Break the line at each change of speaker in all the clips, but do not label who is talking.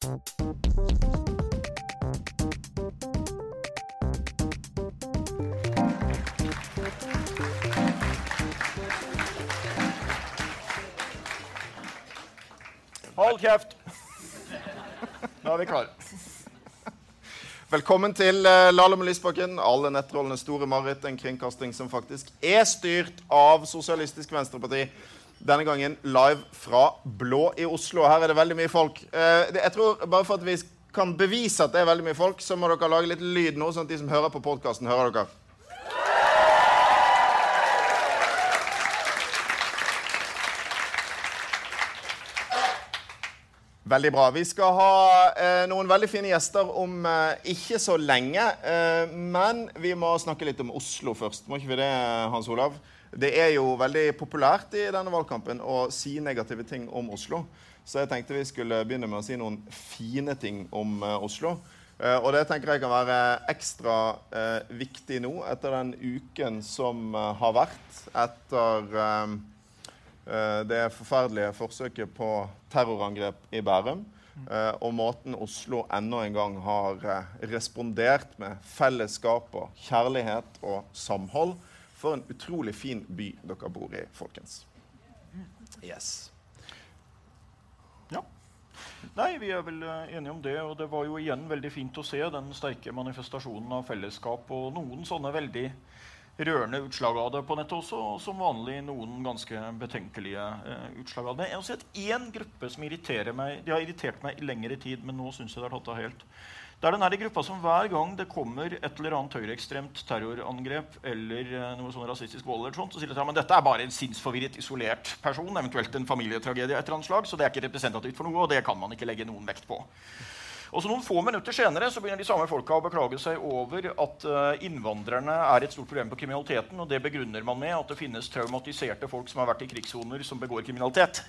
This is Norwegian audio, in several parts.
Hold kjeft! Nå er vi klare.
Velkommen til Lahlum og Lysbakken, alle nettrollenes store mareritt. En kringkasting som faktisk er styrt av Sosialistisk Venstreparti. Denne gangen live fra Blå i Oslo. Her er det veldig mye folk. Uh, jeg tror Bare for at vi kan bevise at det er veldig mye folk, så må dere lage litt lyd nå, sånn at de som hører på podkasten, hører dere. Veldig bra. Vi skal ha eh, noen veldig fine gjester om eh, ikke så lenge. Eh, men vi må snakke litt om Oslo først. Må ikke vi det, Hans Olav? Det er jo veldig populært i denne valgkampen å si negative ting om Oslo. Så jeg tenkte vi skulle begynne med å si noen fine ting om uh, Oslo. Uh, og det tenker jeg kan være ekstra uh, viktig nå etter den uken som har vært etter det forferdelige forsøket på terrorangrep i Bærum. Og måten Oslo enda en gang har respondert med fellesskap og kjærlighet og samhold. For en utrolig fin by dere bor i, folkens. Yes.
Ja. Nei, vi er vel enige om det. Og det var jo igjen veldig fint å se den sterke manifestasjonen av fellesskap og noen sånne veldig rørende utslag av det på nettet også, og som vanlig noen ganske betenkelige eh, utslag av det. Jeg har sett én gruppe som irriterer meg. De har irritert meg i lengre tid, men nå syns jeg det har tatt av helt. Det er denne gruppa som hver gang det kommer et eller annet høyreekstremt terrorangrep eller uh, noe sånn rasistisk vold, eller sånt, så sier de at dette er bare en sinnsforvirret, isolert person, eventuelt en familietragedie, et eller annet slag, så det er ikke representativt for noe, og det kan man ikke legge noen vekt på. Og så Noen få minutter senere så begynner de samme folka å beklage seg over at uh, innvandrerne er et stort problem på kriminaliteten. og Det begrunner man med at det finnes traumatiserte folk som har vært i krigssoner, som begår kriminalitet.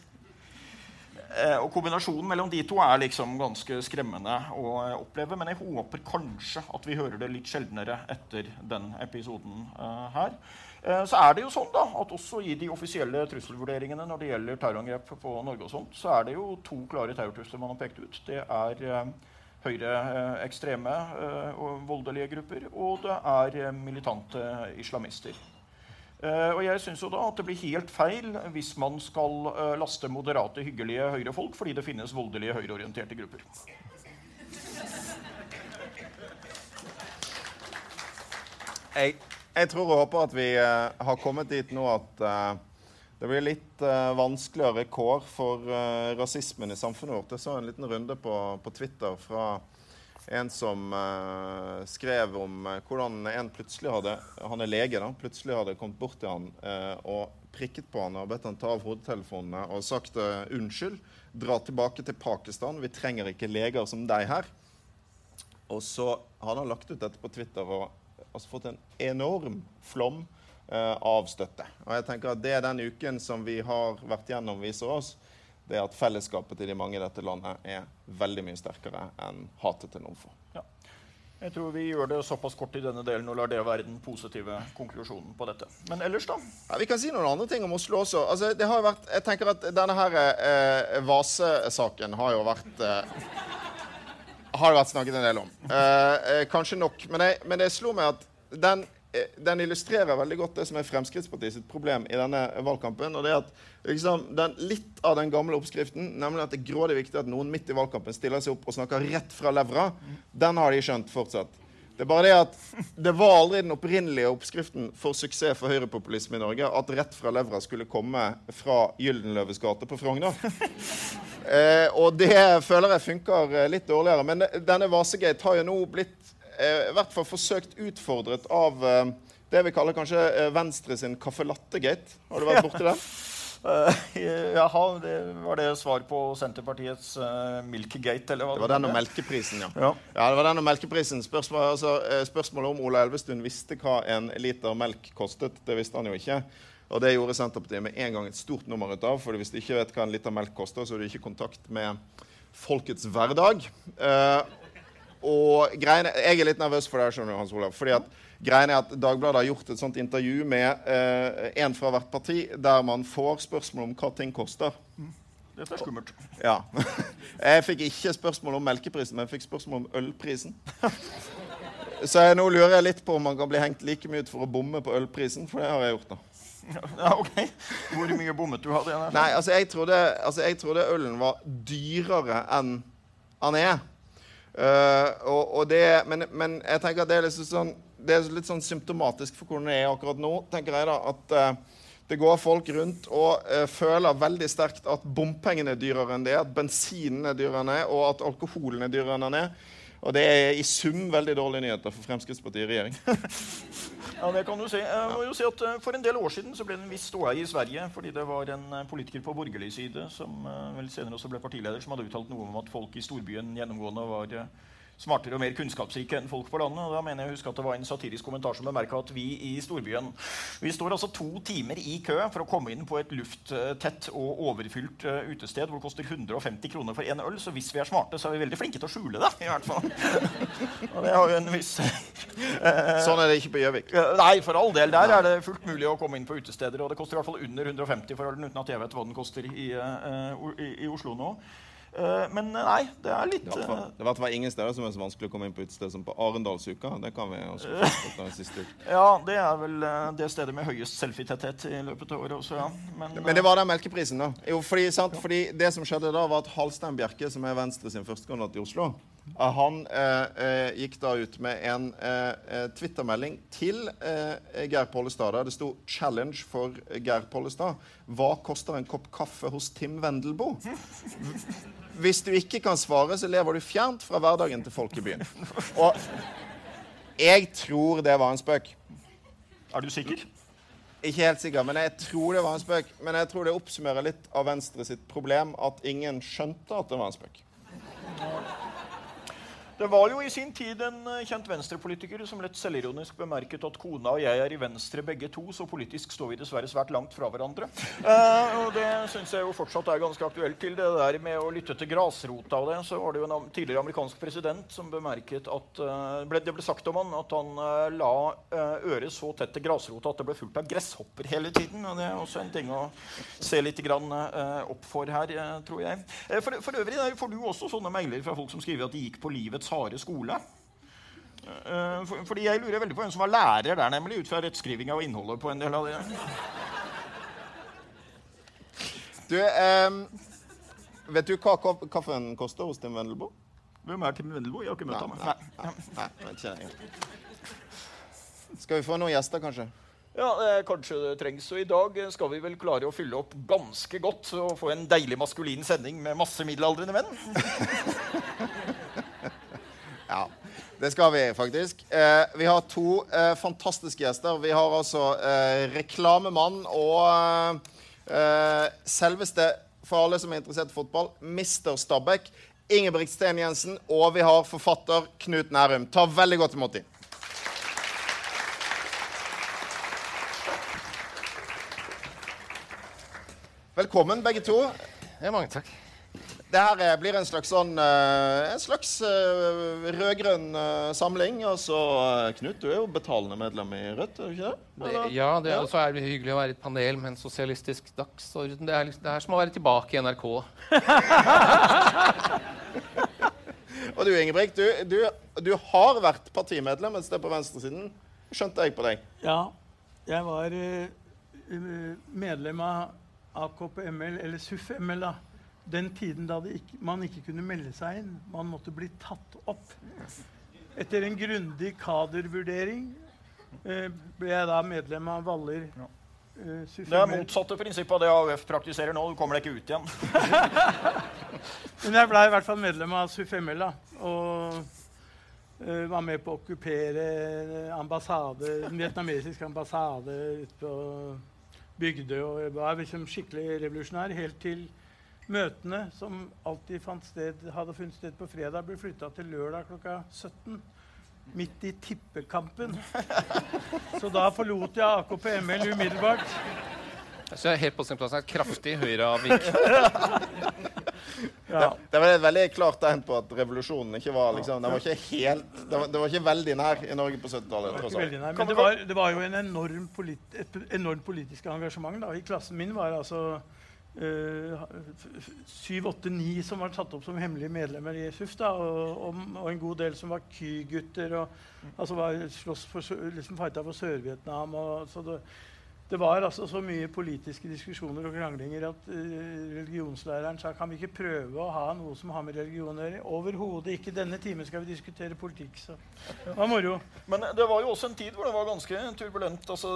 Uh, og Kombinasjonen mellom de to er liksom ganske skremmende å uh, oppleve. Men jeg håper kanskje at vi hører det litt sjeldnere etter den episoden her. Så er det jo sånn da, at Også i de offisielle trusselvurderingene når det gjelder terrorangrep på Norge, og sånt, så er det jo to klare terrortrusler man har pekt ut. Det er høyreekstreme eh, og voldelige grupper, og det er eh, militante islamister. Uh, og jeg synes jo da at Det blir helt feil hvis man skal uh, laste moderate, hyggelige høyrefolk fordi det finnes voldelige, høyreorienterte grupper.
Jeg, jeg, tror og håper at vi uh, har kommet dit nå at det blir litt vanskeligere kår for rasismen i samfunnet vårt. Jeg så en liten runde på, på Twitter fra en som uh, skrev om hvordan en plutselig hadde Han er lege, da. Plutselig hadde kommet bort til han og prikket på han og bedt han ta av hodetelefonene og sagt unnskyld. Dra tilbake til Pakistan. Vi trenger ikke leger som deg her. Og så hadde han lagt ut dette på Twitter og altså, fått en enorm flom Eh, av støtte. Og jeg tenker at Det er den uken som vi har vært gjennom, viser oss det er at fellesskapet til de mange i dette landet er veldig mye sterkere enn hatet til noen få. Ja.
Jeg tror vi gjør det såpass kort i denne delen og lar det være den positive konklusjonen på dette. Men ellers, da?
Ja, vi kan si noen andre ting om Oslo også. Altså, det har vært, jeg tenker at Denne her eh, Vase-saken har jo vært eh, har det vært snakket en del om. Eh, eh kanskje nok. Men, jeg, men det slo meg at den den illustrerer veldig godt det som er Fremskrittspartiet sitt problem i denne valgkampen. og det er at liksom, den, Litt av den gamle oppskriften, nemlig at det er grådig viktig at noen midt i valgkampen stiller seg opp og snakker rett fra levra, den har de skjønt fortsatt. Det er bare det at det var aldri den opprinnelige oppskriften for suksess for høyrepopulisme i Norge at rett fra levra skulle komme fra Gyldenløves gate på Frogner. Eh, og det føler jeg funker eh, litt dårligere. Men denne Vasegate har jo nå blitt Eh, i hvert fall forsøkt utfordret av eh, det vi kaller kanskje eh, Venstre sin caffè latte-gate. Har du vært borti det?
Uh, jaha, det var det svar på Senterpartiets uh, Milkegate, eller hva
det var den om melkeprisen, ja. ja. ja. det var den om melkeprisen. Spørsmålet, altså, spørsmålet om Ola Elvestuen visste hva en liter melk kostet, det visste han jo ikke. Og det gjorde Senterpartiet med en gang et stort nummer ut av. For hvis du ikke vet hva en liter melk koster, så har du ikke kontakt med folkets hverdag. Uh, og greiene, Jeg er litt nervøs for det. skjønner du, Hans Olav, fordi at greiene er at Dagbladet har gjort et sånt intervju med eh, en fra hvert parti, der man får spørsmål om hva ting koster.
Dette er skummelt.
Ja. Jeg fikk ikke spørsmål om melkeprisen, men jeg fikk spørsmål om ølprisen. Så jeg, nå lurer jeg litt på om man kan bli hengt like mye ut for å bomme på ølprisen, for det har jeg gjort nå.
Ja, ok. Hvor mye bommet du hadde?
Nei, altså jeg trodde, altså jeg trodde ølen var dyrere enn han er. Uh, og, og det, men, men, jeg tenker at det er, litt sånn, det er litt sånn symptomatisk for hvordan det er akkurat nå. tenker jeg da, at uh, det går folk rundt og uh, føler veldig sterkt at bompengene er dyrere enn det, at bensinen er dyrere enn det, og at alkoholen er dyrere enn den er. Og det er i sum veldig dårlige nyheter for Fremskrittspartiet i regjering.
ja, det kan du si. Jeg må jo si at For en del år siden så ble det en viss ståhei i Sverige fordi det var en politiker på borgerlig side som vel senere også ble partileder, som hadde uttalt noe om at folk i storbyen gjennomgående var smartere og mer kunnskapsrike enn folk på landet. Og da mener jeg husk at det var en satirisk kommentar som bemerka at vi i storbyen vi står altså to timer i kø for å komme inn på et lufttett og overfylt uh, utested hvor det koster 150 kroner for én øl. Så hvis vi er smarte, så er vi veldig flinke til å skjule det. i hvert fall. og det har jo en viss
uh, Sånn er det ikke på Gjøvik?
Uh, nei, for all del. Der er det fullt mulig å komme inn på utesteder. Og det koster i hvert fall under 150 for ølen, uten at jeg vet hva den koster i, i, i Oslo nå. Uh, men eh, nei, det er litt
Det var at det var ingen steder som er så vanskelig å komme inn på utested som på Arendalsuka. Det kan vi også uh, siste uka.
Ja, det er vel det stedet med høyest selfie-tetthet i løpet av året også, ja.
Men, men, det var den melkeprisen, da. Jo, fordi, sant, fordi det som skjedde da, var at Halstein Bjerke, som er Venstre sin førstekandidat i Oslo han eh, eh, gikk da ut med en eh, eh Twitter-melding til eh, Geir Pollestad der det sto 'Challenge for Geir Pollestad'. Hva koster en kopp kaffe hos Tim Wendelboe? Hvis du ikke kan svare, så lever du fjernt fra hverdagen til folk i byen. Og jeg tror det var en spøk.
Er du sikker?
Ikke helt sikker, men jeg tror det var en spøk. Men jeg tror det oppsummerer litt av Venstre sitt problem at ingen skjønte at det var en spøk.
Det var jo i sin tid en eh, kjent venstrepolitiker som lett selvironisk bemerket at kona og jeg er i Venstre begge to, så politisk står vi dessverre svært langt fra hverandre. Eh, og det syns jeg jo fortsatt er ganske aktuelt til det der med å lytte til grasrota og det. Så var det jo en tidligere amerikansk president som bemerket at uh, ble, Det ble sagt om han at han uh, la øret så tett til grasrota at det ble fullt av gresshopper hele tiden. Og det er også en ting å se litt grann, opp for her, tror jeg. For, for øvrig får du også sånne mailer fra folk som skriver at de gikk på livets harde skole. For, fordi jeg lurer veldig på hvem som var lærer der, nemlig, ut fra rettskrivinga og innholdet på en del av det.
Du, um, vet du hva kaffen koster hos Tim Wendelboe?
Hvem er Tim Wendelboe? Jeg har ikke møtt ham.
Nei, nei, nei, Skal vi få noen gjester, kanskje?
Ja, eh, Kanskje det trengs. Og i dag skal vi vel klare å fylle opp ganske godt og få en deilig maskulin sending med masse middelaldrende menn.
Ja, det skal vi faktisk. Eh, vi har to eh, fantastiske gjester. Vi har altså eh, reklamemann og eh, selveste, for alle som er interessert i fotball, Mr. Stabæk. Ingebrigt Sten Jensen. Og vi har forfatter Knut Nærum. Ta veldig godt imot dem. Velkommen, begge to.
Ja, mange takk.
Det her eh, blir en slags sånn eh, En slags uh, rød-grønn samling. Og så, Knut, du er jo betalende medlem i Rødt, er du ikke det?
Eller? Ja, det er, så er det hyggelig å være i et panel med en sosialistisk dagsorden. Det er, liksom, det er som å være tilbake i NRK.
og du, Ingebrigt, du, du, du, har vært partimedlem et sted på venstresiden. Skjønte jeg på deg?
Ja. Jeg var uh, medlem av AKP-ML, eller SUF-ML, da den tiden da ikke, man ikke kunne melde seg inn. Man måtte bli tatt opp. Etter en grundig kadervurdering eh, ble jeg da medlem av Valler. Ja.
Uh, det er motsatte prinsippet av det AUF praktiserer nå. Du kommer deg ikke ut igjen.
Men jeg ble i hvert fall medlem av SUFML. Og uh, var med på å okkupere ambassade, den vietnamesiske ambassade ute på Bygdøy. Og jeg var liksom skikkelig revolusjonær helt til Møtene som alltid sted, hadde funnet sted på fredag, ble flytta til lørdag klokka 17. Midt i tippekampen. Så da forlot jeg AKP-ML umiddelbart.
Så jeg er helt på sin plass. Et kraftig høyreavvik.
ja. Det var et veldig klart tegn på at revolusjonen ikke var liksom, den var ikke helt, det var, det var ikke veldig nær i Norge på 70-tallet.
Men det var, det var, jo en enorm, polit, et enormt politisk engasjement. da. I klassen min var altså syv, åtte, ni som var satt opp som hemmelige medlemmer i SUF. Da, og, og, og, en god del som var Ky-gutter. og altså var slåss for, liksom fighta for Sør-Vietnam. så det, det var altså så mye politiske diskusjoner og kranglinger at uh, religionslæreren sa kan vi ikke prøve å ha noe som har med religion å gjøre. Overhodet ikke. Denne timen skal vi diskutere politikk. Så det var moro.
Men det var jo også en tid hvor det var ganske turbulent. altså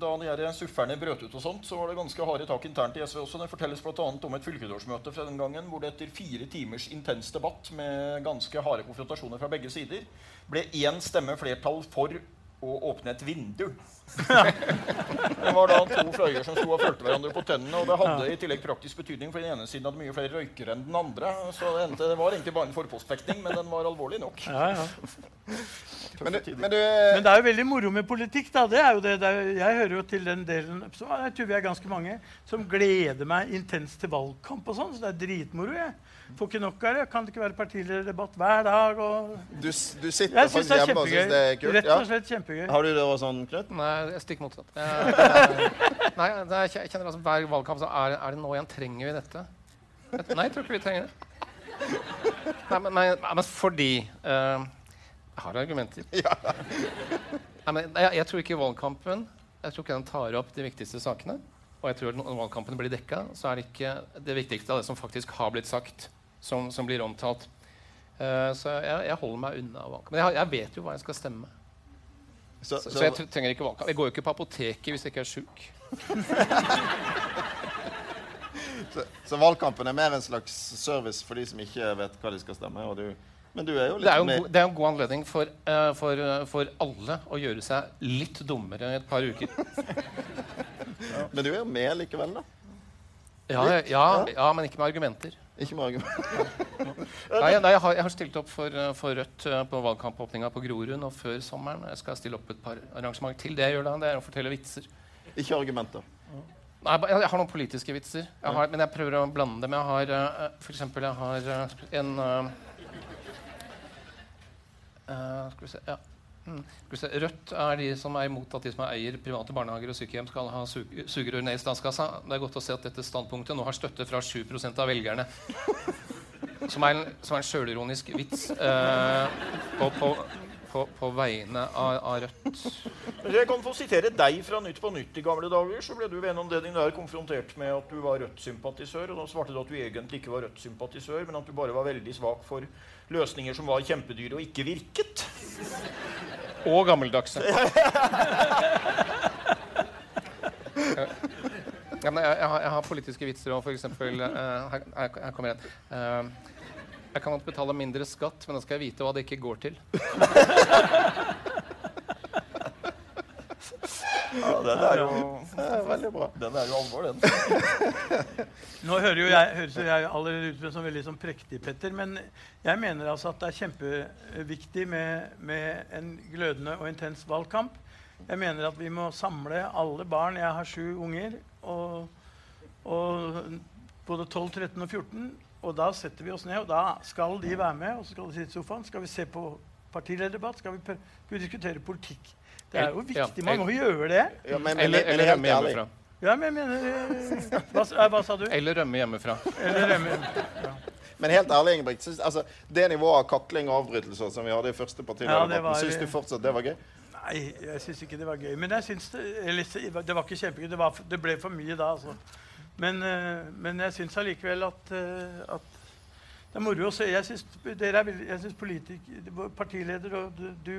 Da de sufferne brøt ut, og sånt, så var det ganske harde tak internt i SV også. Det fortelles bl.a. om et fylkesårsmøte fra den gangen hvor det etter fire timers intens debatt med ganske harde konfrontasjoner fra begge sider ble én stemme flertall for å åpne et vindu. Det var da to fløyer som sto og fulgte hverandre på tennene. Og det hadde i tillegg praktisk betydning, for den ene siden hadde mye flere røykere enn den andre. Så det, endte, det var egentlig bare en forpostfekting, men den var alvorlig nok.
Ja, ja. Men, det, men, du, men, det er jo veldig moro med politikk. da. Det er jo det, det er, jeg hører jo til den delen jeg tror vi er ganske mange, som gleder meg intenst til valgkamp. og sånn, Så det er dritmoro. jeg. Får ikke nok av det. Kan det ikke være partilederdebatt hver dag? Og...
Du, du sitter jeg faktisk hjemme og syns det er kult?
Rett og slett kjempegøy.
Har du det også sånn, Knut?
Nei, stikk motsatt. Jeg, nei, jeg kjenner altså Hver valgkamp så er, er det nå igjen trenger vi dette. Nei, jeg tror ikke vi trenger det. Nei, men, nei, men fordi uh, Jeg har argumenter. Ja. Nei, men jeg, jeg, tror ikke valgkampen Jeg tror ikke den tar opp de viktigste sakene. Og jeg tror når valgkampen blir dekka, så er det ikke det viktigste av det som faktisk har blitt sagt som, som blir omtalt. Uh, så jeg, jeg, holder meg unna valgkampen. Men jeg, jeg, vet jo hva jeg skal stemme. Så, så, så jeg trenger ikke valgkamp. Jeg går jo ikke på apoteket hvis jeg ikke er sjuk.
så, så, valgkampen er mer en slags service for de som ikke vet hva de skal stemme? Du, men du er jo litt
det er jo en, det er en god anledning for, uh, for, uh, for, alle å gjøre seg litt dummere i et par uker.
ja. Men du er jo med likevel, da?
Ja, ja, ja, men ikke med argumenter.
Ikke argumenter.
nei, nei jeg, har, jeg, har, stilt opp for, eh, for Rødt uh, på valgkampåpninga på Grorud nå før sommeren. Jeg skal stille opp et par arrangement til. Det jeg gjør da, det er å fortelle vitser.
Ikke argumenter?
Nei, jeg, har noen politiske vitser. Jeg har, men jeg prøver å blande dem. Jeg har f.eks. for eksempel jeg har uh, en Skal vi se ja. Mm. Rødt er de som er imot at de som eier private barnehager og sykehjem, skal ha sugerør ned i statskassa. Det er godt å se at dette standpunktet nå har støtte fra 7% av velgerne. Som er en, som er en sjølironisk vits eh, på, på, på, på, vegne av, av, Rødt.
Jeg kan få sitere deg fra Nytt på Nytt i gamle dager. Så ble du ved en anledning der konfrontert med at du var Rødt-sympatisør. Og da svarte du at du egentlig ikke var Rødt-sympatisør, men at du bare var veldig svak for løsninger som var kjempedyre og ikke virket.
Og gammeldagse. Ja, jeg, jeg, har, jeg, har, politiske vitser òg, f.eks. Uh, her, her, kommer en. Uh, jeg kan betale mindre skatt, men da skal jeg vite hva det ikke går til.
Ja, den er jo er veldig bra. Den er jo alvor, den.
Nå hører jo jeg, høres jo jeg allerede ut som veldig som prektig, Petter. Men jeg mener altså at det er kjempeviktig med, med en glødende og intens valgkamp. Jeg mener at vi må samle alle barn. Jeg har sju unger. Og, og både 12, 13 og 14. Og da setter vi oss ned, og da skal de være med. Og så skal de sitte i sofaen. Skal vi se på partilederdebatt? Skal vi, skal vi diskutere politikk? Det er jo viktig. Man må gjøre det.
Ja, men, eller eller rømme hjemmefra.
Ja, men jeg mener hva, hva, sa du?
Eller rømme hjemmefra.
Eller rømme hjemmefra.
Men helt ærlig, Ingebrigt, synes, altså, det nivået av kakling og avbrytelser som vi hadde i første partilederdebatten, ja, syns du fortsatt det var gøy?
Nei, jeg syns ikke det var gøy. Men jeg synes det, eller, det var ikke kjempegøy. Det, var, det, ble for mye da, altså. Men, uh, men jeg syns allikevel at, at, det er moro å se. Jeg syns partileder og du, du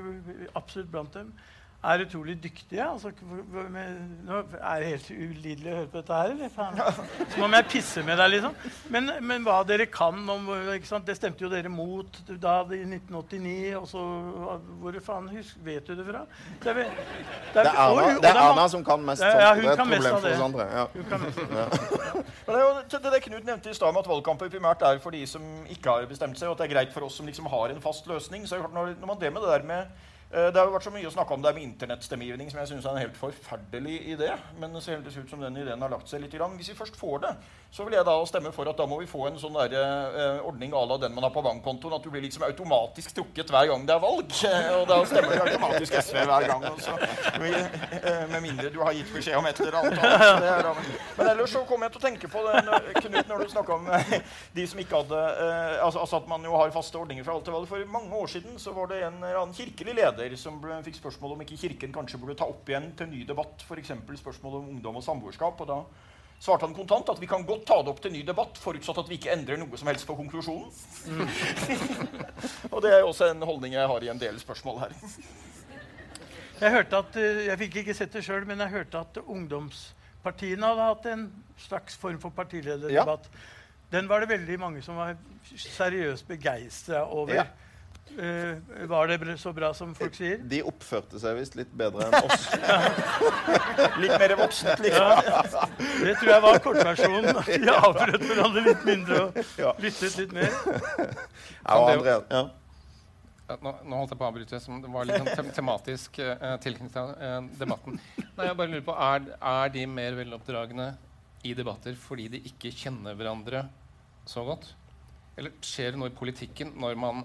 absolutt blant dem er utrolig dyktige. Altså, med, nå er det helt ulidelig å høre på dette her. Eller? Faen. Som om jeg pisser med deg, liksom. Men, men hva dere kan om Det stemte jo dere mot da i 1989. Og så Hvor faen husk, vet du det fra?
Det er, det er, Erna, er som kan mest.
Ja, hun det er et
kan
problem for
oss andre. Ja.
Hun kan mest av det.
Men det er jo det, det Knut nevnte i stad, at valgkamper primært er for de som ikke har bestemt seg, og at det er greit for oss som liksom har en fast løsning. Så når, når man det med det der med det har vært så mye å snakke om det med internettstemmegivning, som jeg synes er en helt forferdelig idé. Men det ser ut som den ideen har lagt seg litt. Hvis vi først får det, så vil jeg da stemme for at da må vi få en sånn der, eh, ordning à la den man har på bankkontoen. At du blir liksom automatisk trukket hver gang det er valg. Og da stemmer du automatisk SV hver gang. Også. Eh, med mindre du har gitt beskjed om et eller annet. Men ellers så kommer jeg til å tenke på det, Knut, når du snakka om eh, de som ikke hadde eh, altså, altså, at man jo har faste ordninger for alt det valg. For mange år siden så var det en eller annen kirkelig leder som ble, fikk spørsmål om ikke Kirken kanskje burde ta opp igjen til ny debatt f.eks. spørsmål om ungdom og samboerskap. og da svarte han kontant at vi kan godt ta det opp til ny debatt, forutsatt at vi ikke endrer noe som helst på konklusjonen. Mm. og det er også en holdning jeg har i en del spørsmål her.
Jeg hørte at, eh, jeg fikk ikke sett det sjøl, men jeg hørte at ungdomspartiene hadde hatt en slags form for partilederdebatt. Ja. Den var det veldig mange som var seriøst begeistra over. Ja. Uh, var det så bra som folk sier?
De oppførte seg visst litt bedre enn oss.
litt mer voksent, liksom.
Ja. Det tror jeg var kortversjonen. De avbrøt hverandre litt mindre og lyttet litt mer.
Ja, og André, ja
nå, nå, holdt jeg på å avbryte, som det var litt sånn tem tematisk uh, tilknyttet uh, debatten. Nei, jeg bare lurer på, er, er, de mer veloppdragne i debatter fordi de ikke kjenner hverandre så godt? Eller skjer det noe i politikken når man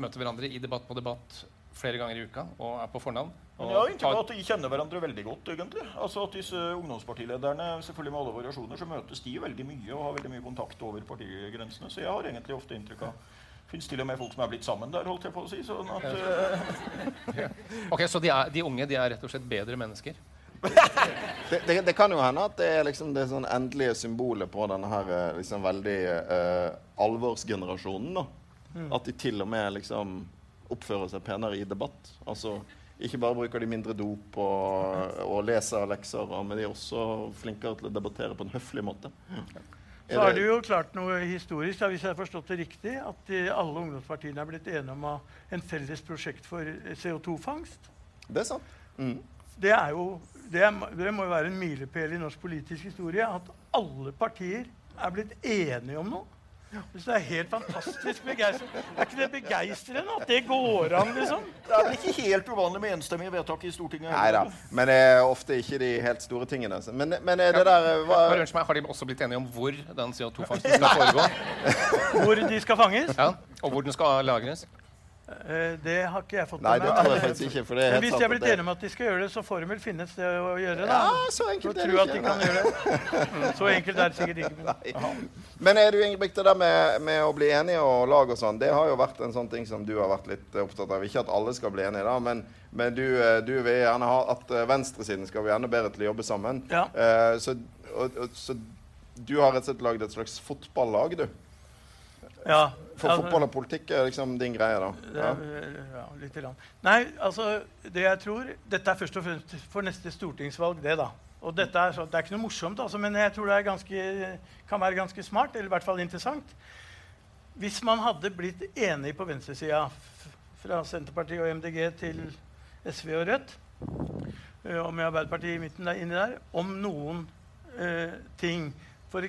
møter hverandre i debatt på debatt flere ganger i uka og er på fornavn?
Men jeg har inntrykk av at de kjenner hverandre veldig godt. egentlig. Altså at disse Ungdomspartilederne selvfølgelig med alle variasjoner, så møtes de veldig mye og har veldig mye kontakt over partigrensene. Så jeg har egentlig ofte inntrykk av fins til og med folk som er blitt sammen der. holdt jeg på å si. Sånn at,
uh... ok, Så de, er, de, unge de er rett og slett bedre mennesker?
det, det, det, kan jo hende at det er liksom det sånn endelige symbolet på denne her eh, liksom veldig uh, alvorsgenerasjonen. da. Mm. At de til og med liksom oppfører seg penere i debatt. Altså, ikke bare bruker de mindre dop og, og leser lekser, men de er også flinkere til å debattere på en høflig måte. Mm.
Så er det jo klart noe historisk, hvis jeg har forstått det riktig, at alle ungdomspartiene er blitt enige om en felles prosjekt for CO2-fangst.
Det er sant. Mm.
Det, er jo, det, er, det, må jo være en milepæl i norsk politisk historie at alle partier er blitt enige om noe. Det er helt fantastisk begeistring, Er ikke det begeistrende at det går an, liksom?
Det er vel ikke helt uvanlig med enstemmige vedtak i Stortinget?
Nei da, men det er ofte ikke de helt store tingene. Men, men det der
hva... Har de også blitt enige om hvor den CO2-fangsten skal foregå?
hvor de skal fanges?
Ja, Og hvor den skal lagres?
Uh, det har ikke jeg fått
med meg. Nei, det tror jeg faktisk ikke, for det er
Men hvis de er blitt enige om at de skal gjøre det, så får de vel finne et sted å gjøre det.
Ja, så enkelt er det
ikke. De det. Så enkelt er det sikkert ikke.
Men er du Ingebrigt, det der med, med, å bli enige og lag og sånn, det har jo vært en sånn ting som du har vært litt opptatt av. Ikke at alle skal bli enige, da, men, men du, eh, du, vil gjerne ha at eh, venstresiden skal bli enda bedre til å jobbe sammen.
Ja.
Uh, så, og, og, så du har rett og slett lagd et slags fotballag, du?
Ja,
For altså, fotball og politikk er liksom din greie, da?
Ja, ja litt grann. Nei, altså det jeg tror Dette er først og fremst for neste stortingsvalg, det, da. Og dette er, så, det er ikke noe morsomt, altså, men jeg tror det ganske, kan være ganske smart, eller i hvert fall interessant. Hvis man hadde blitt enig på venstresida, fra Senterpartiet og MDG til SV og Rødt, eh, og med Arbeiderpartiet i midten der, inni der, om noen uh, ting for,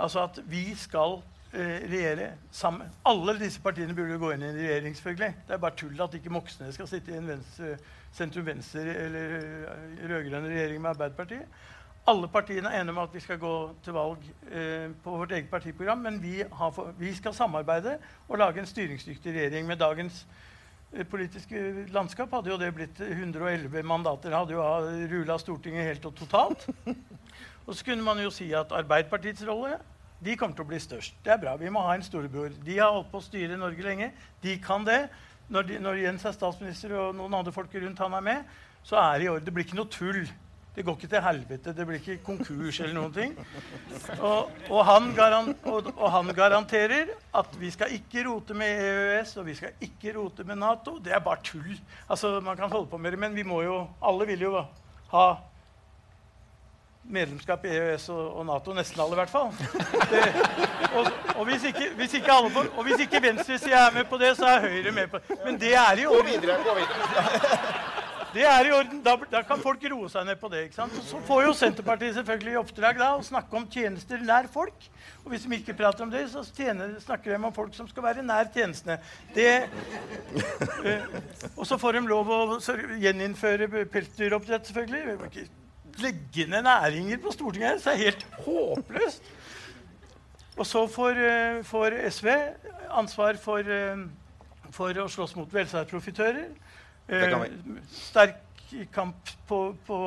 Altså at vi skal regjere sammen. Alle disse partiene burde gå inn i en regjering. selvfølgelig. Det er bare tull at ikke Moxnes skal sitte i en venstre, sentrum-venstre eller eh, rød-grønn regjering med Arbeiderpartiet. Alle partiene er enige om at vi skal gå til valg eh, på vårt eget partiprogram. Men vi, for, vi, skal samarbeide og lage en styringsdyktig regjering. Med dagens eh, politiske landskap hadde jo det blitt 111 mandater. Hadde jo rula Stortinget helt og totalt. Og så kunne man jo si at Arbeiderpartiets rolle de kommer til å bli størst. Det er bra. Vi må ha en storebror. De har holdt på å styre Norge lenge. De kan det. Når, de, når, Jens er statsminister og noen andre folk rundt han er med, så er det i orden. Det blir ikke noe tull. Det går ikke til helvete. Det blir ikke konkurs eller noen ting. Og, og, han og, og, han garanterer at vi skal ikke rote med EØS og vi skal ikke rote med Nato. Det er bare tull. Altså, Man kan holde på med det, men vi må jo, alle vil jo ha medlemskap i EØS og, og, Nato. Nesten alle, i hvert fall. Det, og, og, hvis ikke, hvis ikke alle på, og hvis ikke venstresida er med på det, så er Høyre med på det. Men det er i orden.
Gå videre, gå videre.
Det er i orden. Da, da, kan folk roe seg ned på det. ikke sant? Så får jo Senterpartiet selvfølgelig i oppdrag da, å snakke om tjenester nær folk. Og hvis de ikke prater om det, så tjener, snakker de om folk som skal være nær tjenestene. Det, øh, og så får de lov å gjeninnføre pelsdyroppdrett, selvfølgelig legge ned næringer på Stortinget. Det er helt håpløst. Og så får, uh, får SV ansvar for, uh, for, å slåss mot velferdsprofitører. Uh, sterk kamp på, på,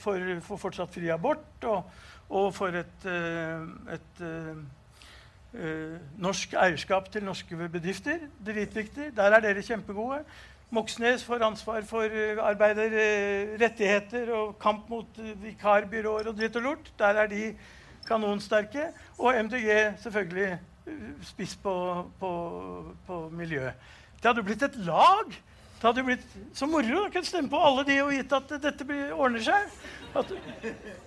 for, for, fortsatt fri abort og, og for et, et, et eh, eh, norsk eierskap til norske bedrifter. Dritviktig. Der er dere kjempegode. Moxnes får ansvar for eh, arbeiderrettigheter og kamp mot eh, vikarbyråer og dritt og lort. Der er de kanonsterke. Og MDG selvfølgelig eh, spiss på, på, på miljø. Det hadde jo blitt et lag. Det hadde jo blitt så moro å kunne stemme på alle de og gitt at dette ordner seg. At,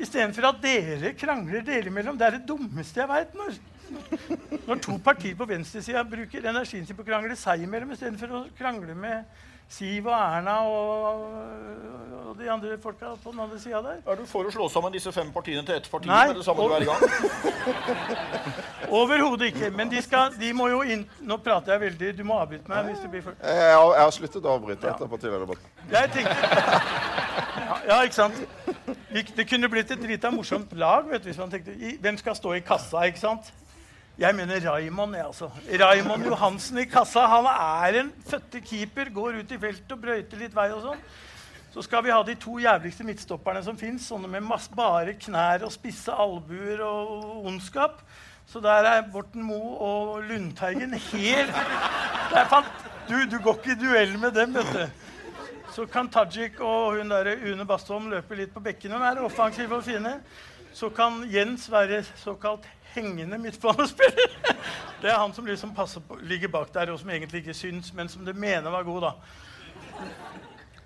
Istedenfor at dere krangler dere imellom. Det er det dummeste jeg veit. Når, når to partier på venstresida bruker energien sin på å krangle seg imellom istedenfor å krangle med Siv og Erna og, og de andre folka på den andre sida der.
Er du for å slå sammen disse fem partiene til ett parti
Nei,
med det samme
og-
du er i gang?
Overhodet ikke. Men de, skal, de må jo inn Nå prater jeg veldig. Du må avbryte meg hvis det blir for
Jeg har, jeg har sluttet å avbryte etter partilederdebatten.
Jeg tenkte ja, ja, ikke sant? Det kunne blitt et drita morsomt lag vet du, hvis man tenkte i- Hvem skal stå i kassa, ikke sant? Jeg mener Raymond. Jeg, altså. Raymond Johansen i kassa. Han er en fødte keeper. Går ut i feltet og brøyter litt vei og sånn. Så skal vi ha de to jævligste midtstopperne som fins. Sånne med bare knær og spisse albuer og ondskap. Så der er Borten Moe og Lundteigen helt du, du går ikke i duell med dem, vet du. Så kan Tajik og hun der Une Bastholm løpe litt på bekken. Hun er offensiv og fine. Så kan Jens være såkalt hengende midtbanespiller. Det er han som liksom på, ligger bak der, og som egentlig ikke syns, men som det mener var god. da.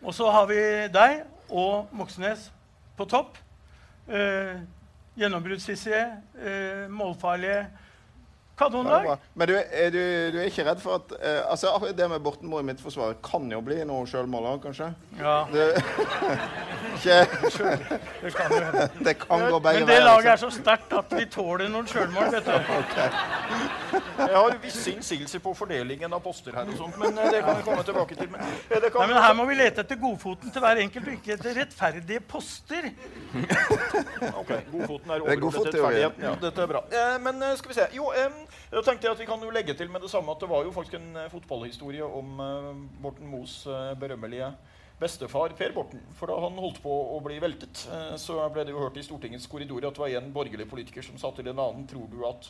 Og så har vi deg og Moxnes på topp. Eh, Gjennombruddshissige, eh, målfarlige.
Er
Kanonlag.
Men du, er du, du er ikke redd for at uh, altså, Det med Borten Moe i midtforsvaret kan jo bli noe sjølmål òg, kanskje?
Ja,
Det, ikke,
det kan jo hende.
det kan gå begge
Men det
veier.
laget er
altså.
så sterkt at vi tåler noen sjølmål, vet du.
Jeg har visse innsigelser på fordelingen av poster her, og sånt, men eh, det kan vi komme tilbake til. Men, det kan,
Nei, men Her må vi lete etter godfoten til hver enkelt, og ikke etter rettferdige poster.
Ok, Godfoten er
er
overordnet
godfotteorien,
rettferdighet. Ja, dette er bra. Eh, men skal vi se. Jo, eh, da tenkte jeg at vi kan jo legge til med det samme at det var jo faktisk en eh, fotballhistorie om eh, Borten Moes eh, berømmelige bestefar Per Borten. For da han holdt på å bli veltet, eh, så ble det jo hørt i Stortingets korridorer at det var en borgerlig politiker som sa til en annen Tror du at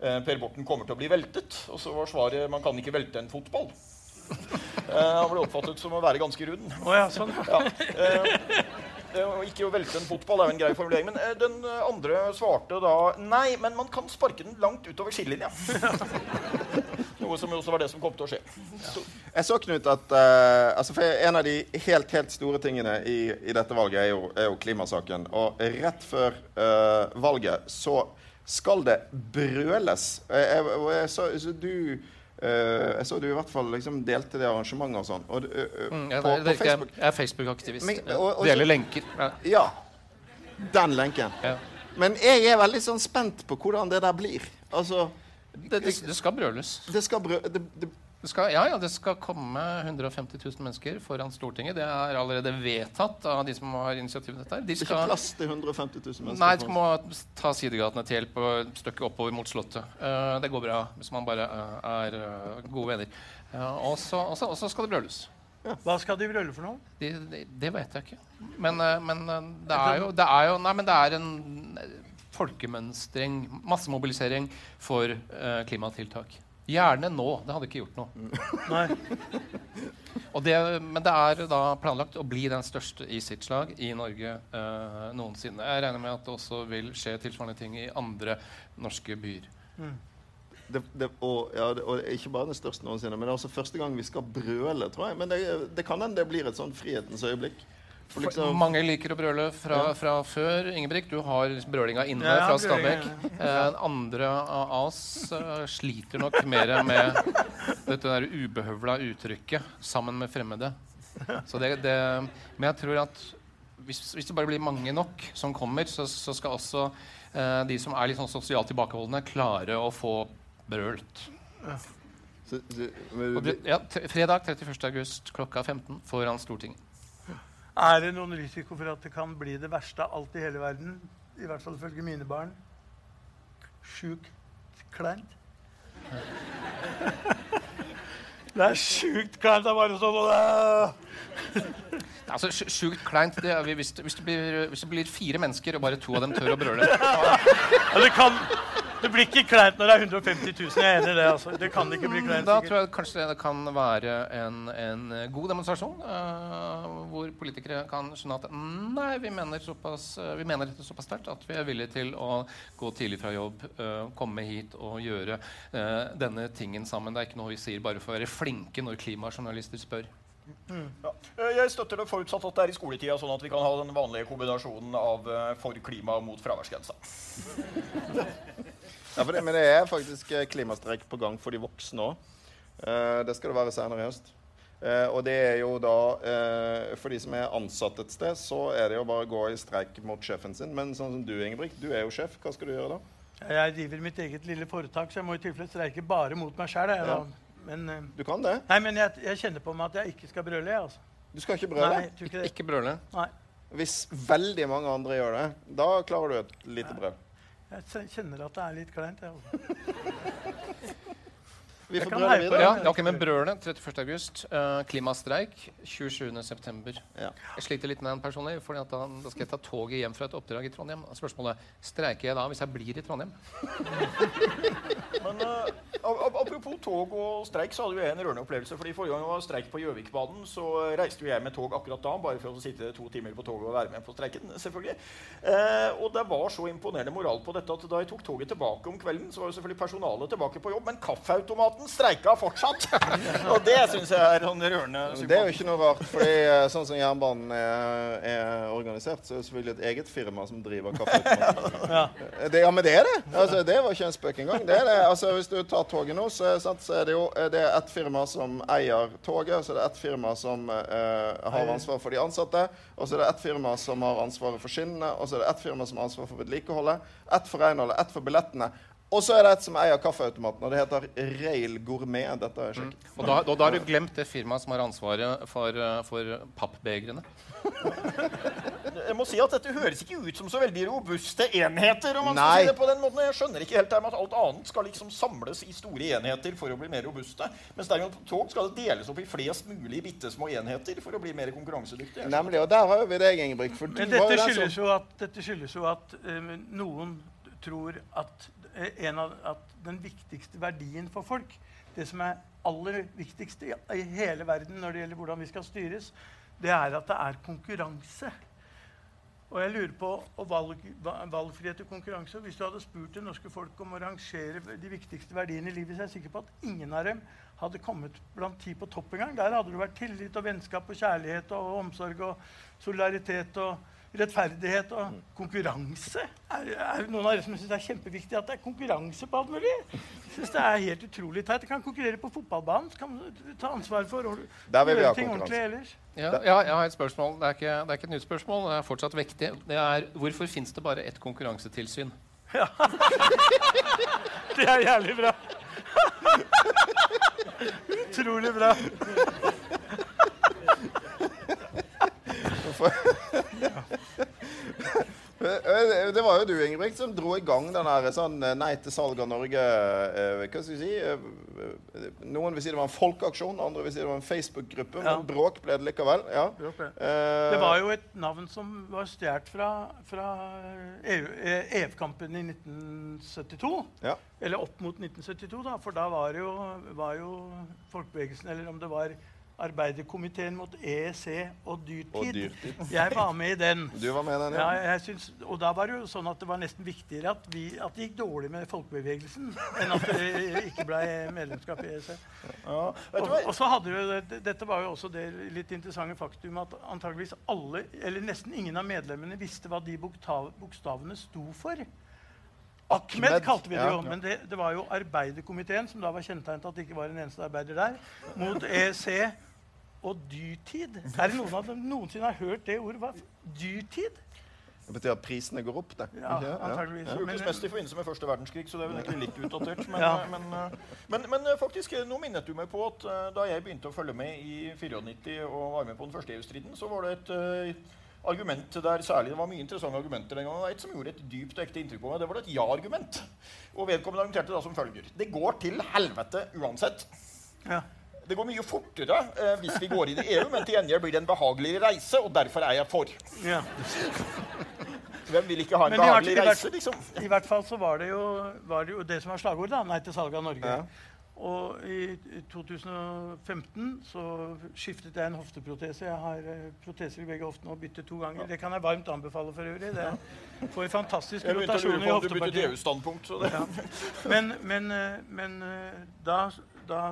eh, Per Borten kommer til å bli veltet? Og så var svaret man kan ikke velte en fotball. Eh, han ble oppfattet som å være ganske rund.
Oh, ja, sånn.
Ja. Eh, og ikke å velte en fotball er jo en grei formulering. Men eh, den eh, andre svarte da nei, men man kan sparke den langt utover skillelinja. Noe som jo også var det som kom til å skje. Ja.
Jeg så, Knut, at uh, altså En av de helt helt store tingene i, i dette valget er jo, er jo klimasaken. Og rett før uh, valget så skal det brøles. Jeg, jeg, jeg, så, så du eh, Jeg så du i hvert fall liksom delte det arrangementet og sånn. Og, eh,
Mm, ja,
på, på
det, jeg, jeg er Facebook-aktivist. Det gjelder lenker. Ja.
Ja. Den lenken.
Ja.
Men jeg er veldig sånn spent på hvordan det der blir. Altså
Det, det, det skal brøles.
Det skal brø... Det
skal, ja, ja, det skal komme 150 000 mennesker foran Stortinget. Det er allerede vedtatt av de som har initiativ til dette. De
det er ikke plass til 150 000 mennesker.
nei, de må ta sidegatene til hjelp og et stykke oppover mot Slottet. Uh, det går bra hvis man bare uh, er uh, gode venner. Uh, og så skal det brøles.
Hva skal de brøle for noe?
Det, det, det vet jeg ikke. Men, men det er jo, det er jo Nei, men det er en folkemønstring, massemobilisering for klimatiltak. Gjerne nå. Det hadde ikke gjort noe.
Nei.
Og det, men det er da planlagt å bli den største i sitt slag i Norge eh, noensinne. Jeg regner med at det også vil skje tilsvarende ting i andre norske byer.
det, det, og, ja, det, og ikke bare den største noensinne, men det er også første gang vi skal brøle, tror jeg. Men det, det kan hende det blir et sånn frihetens øyeblikk. For liksom,
Mange liker å brøle fra,
Ja.
fra før. Ingebrigt, du har liksom brølinga inne
Ja,
fra Stabekk. Eh, andre av oss uh, sliter nok mer med dette der ubehøvla uttrykket 'sammen med fremmede'. Så det, det, men jeg tror at hvis, hvis det bare blir mange nok som kommer, så, så skal også eh, de som er litt sånn sosialt tilbakeholdne, klare å få brølt.
så, så, men,
Og det, ja, fredag 31. august klokka 15 foran Stortinget.
Er det noen risiko for at det kan bli det verste av alt i hele verden? I hvert fall ifølge mine barn. Sjukt kleint. Det er sjukt kleint. Det er bare sånn!
Altså, Sjukt kleint det er vi- hvis, hvis, det blir, hvis det blir fire mennesker, og bare to av dem tør å brøle.
ja, det, kan, det blir ikke kleint når det er 150 000. Jeg er enig i det. altså. Det kan ikke bli kleint.
Da tror jeg kanskje det kan være en, en god demonstrasjon, uh, hvor politikere kan skjønne at nei, vi mener, såpass, eh, vi mener dette såpass sterkt at vi er villige til å gå tidlig fra jobb, uh, komme hit og gjøre uh, denne tingen sammen. Det er ikke noe vi sier bare for å være flinke når klimajournalister spør.
Ja. Eh, Jeg støtter det forutsatt at det er i skoletida, sånn at vi kan ha den vanlige kombinasjonen av for klima og mot fraværsgrensa.
Ja, for det, men det er faktisk eh, klimastreik på gang for de voksne òg. det skal det være senere i høst. Eh, og det er jo da eh, For de som er ansatt et sted, så er det jo bare å gå i streik mot sjefen sin. Men sånn som du, Ingebrigt, du er jo sjef. Hva skal du gjøre da?
Jeg driver mitt eget lille foretak, så jeg må i tilfelle streike bare mot meg sjæl.
Ja.
Men, eh,
Du kan det.
nei, men jeg, jeg kjenner på meg at jeg ikke skal brøle. Jeg, altså.
Du skal ikke brøle.
Nei, ikke.
Ikke brøle.
Nei.
Hvis veldig mange andre gjør det, da klarer du et lite brøl.
Jeg kjenner at det er litt kleint. Jeg, altså.
Vi får brøle videre.
Ja, ja, ok, men brølet 31. august. Uh, klimastreik 27. september.
Ja.
Jeg sliter litt med den personlig, for da, da skal jeg ta toget hjem fra et oppdrag i Trondheim. Spørsmålet streiker jeg da hvis jeg blir i Trondheim?
Men eh, ap- apropos tog og streik, så hadde jo jeg en rørende opplevelse. fordi Forrige gang det var streik på Gjøvikbanen, så reiste jo jeg med tog akkurat da, bare for å sitte to timer på toget og være med på streiken. selvfølgelig. Uh, og det var så imponerende moral på dette at da jeg tok toget tilbake om kvelden, så var jo selvfølgelig personalet tilbake på jobb, men kaffeautomaten streika fortsatt. og det syns jeg er sånn rørende
Sympatisk. Det er jo ikke noe rart, fordi eh, sånn som jernbanen er, er organisert, så er det selvfølgelig et eget firma som driver kaffeautomaten.
Ja.
Eh, ja, men det er det. Altså, det var ikke en spøk engang. Det er det. Altså, hvis du tar toget nå, så, er sant, så er det jo eh, det er ett firma som eier toget, så er det ett firma som uh, har ansvar for de ansatte, og så er det ett firma som har ansvaret for skinnene, og så er det ett firma som har ansvar for vedlikeholdet, ett for renholdet, ett for billettene. Og så er det et som eier kaffeautomaten, og det heter Rail Gourmet. Dette har jeg sjekket.
Og da, da, da har du glemt det firmaet som har ansvaret for, eh, for pappbegrene.
Jeg må si at Dette høres ikke ut som så veldig robuste enheter. om man skal si det på den måten. Jeg skjønner ikke helt det med at alt annet skal liksom samles i store enheter for å bli mer robuste. Mens derimot på tog skal det deles opp i flest mulig bitte små enheter for å bli mer konkurransedyktige.
Nemlig. Og der har vi deg, Ingebrigt. For
Men dette skyldes
som
jo at, dette skyldes jo at eh, noen tror at, en av, at den viktigste verdien for folk, det som er aller viktigst i, i hele verden når det gjelder hvordan vi skal styres, det er at det er konkurranse. Og jeg lurer på og valg, valgfrihet og konkurranse. Hvis du hadde spurt det norske folk om å rangere de viktigste verdiene i livet, så er jeg sikker på at ingen av dem hadde kommet blant ti på topp engang. Der hadde det vært tillit og vennskap og kjærlighet og omsorg og solidaritet og rettferdighet og konkurranse. Er, er noen av dere som syns det er kjempeviktig at det er konkurranse på alt mulig? Synes det er helt utrolig teit. Du kan konkurrere på fotballbanen, så kan du ta ansvar for å
Der vil vi
gjøre
ha
ting ordentlig ellers.
Ja, ja, jeg har et spørsmål. Det er, ikke, det er ikke et nytt spørsmål. Det er fortsatt vektig. Det er hvorfor fins det bare ett konkurransetilsyn?
Det er jævlig bra. Utrolig bra.
Eh, Det var jo du, Ingebrigt, som dro i gang den her sånn eh, Nei til salg av Norge eh, Hva skal vi si? eh, eh, Noen vil si det var en folkeaksjon, andre vil si det var en Facebook-gruppe.
Ja.
Men bråk ble det likevel. Ja.
Ble
Eh,
Det var jo et navn som var stjålet fra, fra EU eh, EF-kampen i 1972.
Ja.
Eller opp mot 1972, da, for da var jo, var jo folkebevegelsen Eller om det var Arbeiderkomiteen mot EEC og dyrtid.
Og dyrtid.
Jeg var med i den.
Du var med i den,
Ja,
ja?
jeg syns, og da var det jo sånn at det var nesten viktigere at, vi, at det gikk dårlig med folkebevegelsen, enn at det ikke ble medlemskap i EEC.
Ja.
Og, og så hadde jo, Dette var jo også det litt interessante faktum at antageligvis alle, eller nesten ingen av medlemmene visste hva de bokstavene sto for. Ahmed
Ahmed,
kalte vi det
ja.
jo, men det, det var jo Arbeiderkomiteen, som da var kjennetegnet at det ikke var en eneste arbeider der, mot EEC og dyrtid. Er det noen av dem noensinne har hørt det ordet? Hva? Dyrtid?
Det betyr at prisene går opp, det.
Ja, antageligvis.
Det brukes
Men-
mest i forbindelse med første verdenskrig, så det er vel egentlig litt utdatert. Men,
Ja.
men, eh, men, men eh, faktisk, eh, nå minnet du meg på at eh, da jeg begynte å følge med i 94 og var med på den første EU-striden, så var det et eh, argument der særlig Det var mye interessante argumenter den gangen. Et som gjorde et dypt og ekte inntrykk på meg, det var et ja-argument. Og vedkommende argumenterte da som følger. Det går til helvete uansett.
Ja.
Det går mye fortere eh, hvis vi går inn i EU, men til gjengjeld blir det en behageligere reise, og derfor er jeg for.
Ja.
Hvem vil ikke ha en behagelig reise, liksom?
I hvert fall så var det jo, var det, jo det som var slagordet. da, Nei til salg av Norge.
Ja.
Og i i 2015 så skiftet jeg en hofteprotese. Jeg har eh, proteser i begge hoftene og bytter to ganger. Det kan jeg varmt anbefale for øvrig. Det får fantastisk
Jeg begynte
rotasjon i hoftepartiet.
EU-standpunkt. så det...
Ja. Men, men, eh, men eh, da, da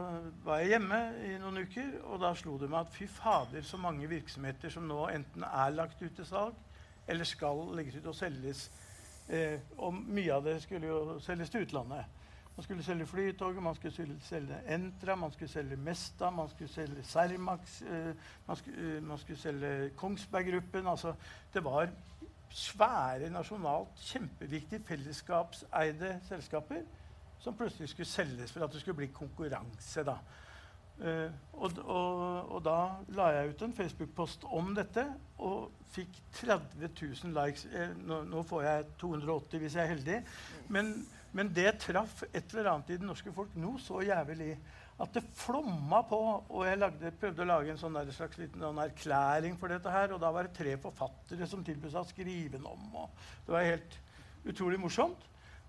var jeg hjemme i noen uker, og da slo det meg at fy fader, så mange virksomheter som nå enten er lagt ut til salg, eller skal legges ut og selges. Eh, og mye av det skulle jo selges til utlandet. Man skulle selge Flytoget, man skulle selge- Entra, man skulle selge Mesta, man skulle selge Cermax, eh, man, skulle, eh, man skulle selge Kongsberg Gruppen. Altså, det var svære, nasjonalt kjempeviktige fellesskapseide selskaper som plutselig skulle selges for at det skulle bli konkurranse. da. Eh, og, og, og da la jeg ut en Facebook-post om dette og fikk 30 000 likes. Nå, nå får jeg 280 hvis jeg er heldig. Men, men det traff et eller annet i det norske folk noe så jævlig at det flomma på. Og jeg lagde, prøvde å lage en sånn slags liten sånn erklæring for dette her. Og da var det tre forfattere som tilbød seg å skrive den om. Og det var helt utrolig morsomt.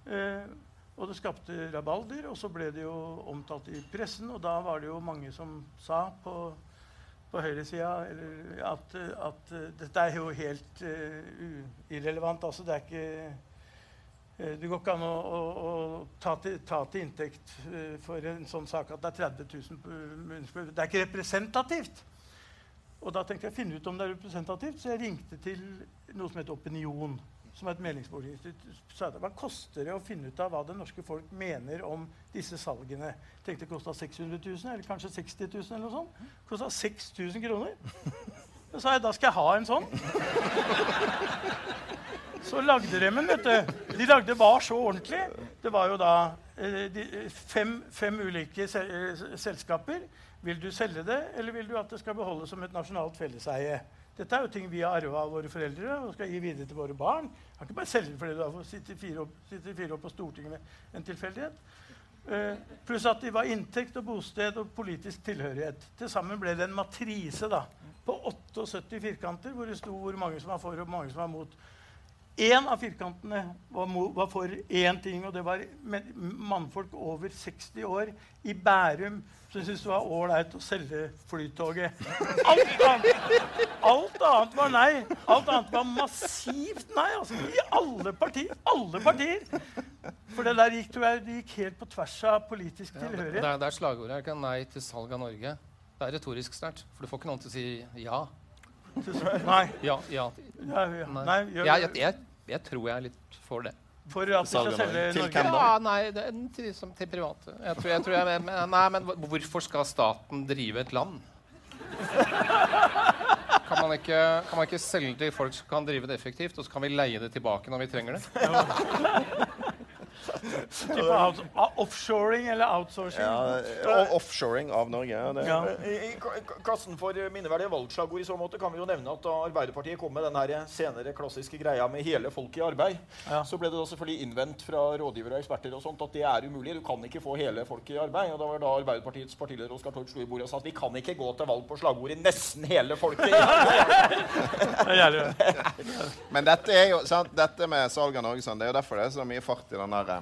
Eh, og det skapte rabalder, og så ble det jo omtalt i pressen. Og da var det jo mange som sa på, på høyresida at, at dette er jo helt uh, irrelevant. Altså, det er ikke Det går ikke an å, å, å ta, til, ta til inntekt eh, for en sånn sak at det er 30 000 p- mennesker. Det er ikke representativt. Og da tenkte jeg å finne ut om det er representativt, så jeg ringte til noe som heter Opinion. Som er et meningsmålingsinstitutt. Hva koster det å finne ut av hva det norske folk mener om disse salgene? Jeg tenkte det kosta 600 000, eller kanskje 60 000. eller noe sånt. Kosta 6000 kroner. Da sa jeg da skal jeg ha en sånn. Så lagde de en, vet du. De lagde var så ordentlig. Det var jo da eh, de, fem, fem ulike se eh, selskaper. Vil du selge det, eller vil du at det skal beholdes som et nasjonalt felleseie? Dette er jo ting vi har arva av våre foreldre og skal gi videre til våre barn. Kan ikke bare selge det fordi du har sittet fire fire år på Stortinget med en tilfeldighet. Uh, pluss at de var inntekt og bosted og politisk tilhørighet. Til sammen ble det en matrise da, på 78 firkanter hvor det sto hvor mange som var for og hvor mange som var mot. Én av firkantene var, var for én ting, og det var mannfolk over 60 år i Bærum som syntes det var ålreit å selge Flytoget. Alt annet, alt annet var nei. Alt annet var massivt nei. altså I alle partier. Alle partier. For det der gikk, tror jeg, det gikk helt på tvers av politisk
Ja, det, det er, det slagordet. Ikke nei til salg av Norge? Det er retorisk sterkt, for du får ikke noen til å si ja.
Nei.
Ja, ja.
Ja, ja.
Nei.
gjør,
Jeg, jeg, jeg, jeg tror jeg er litt for det.
for at
de
skal selge.
Til
Norge.
Ja, nei, det er til, som, til private. Jeg tror, jeg tror jeg, men, nei, men hvorfor skal staten drive et land? Kan man, ikke, kan man ikke selge til folk som kan drive det effektivt, og så kan vi leie det tilbake når vi trenger det?
Type out, offshoring eller outsourcing.
Ja, offshoring av Norge. ja, Det,
Ja.
I, klassen for minneverdige valgslagord i så måte kan vi jo nevne at da Arbeiderpartiet kom med den her senere klassiske greia med hele folket i arbeid,
Ja.
så ble det da selvfølgelig innvendt fra rådgivere og eksperter og sånt at det er umulig. Du kan ikke få hele folket i arbeid. Og da var da Arbeiderpartiets partileder Oskar Torp slo i bordet og sa at vi kan ikke gå til valg på slagordet 'nesten hele folket'. i arbeid».
Men dette er jo, sant, dette med salg av Norge sånn, det er jo derfor det er så mye fart i den der eh,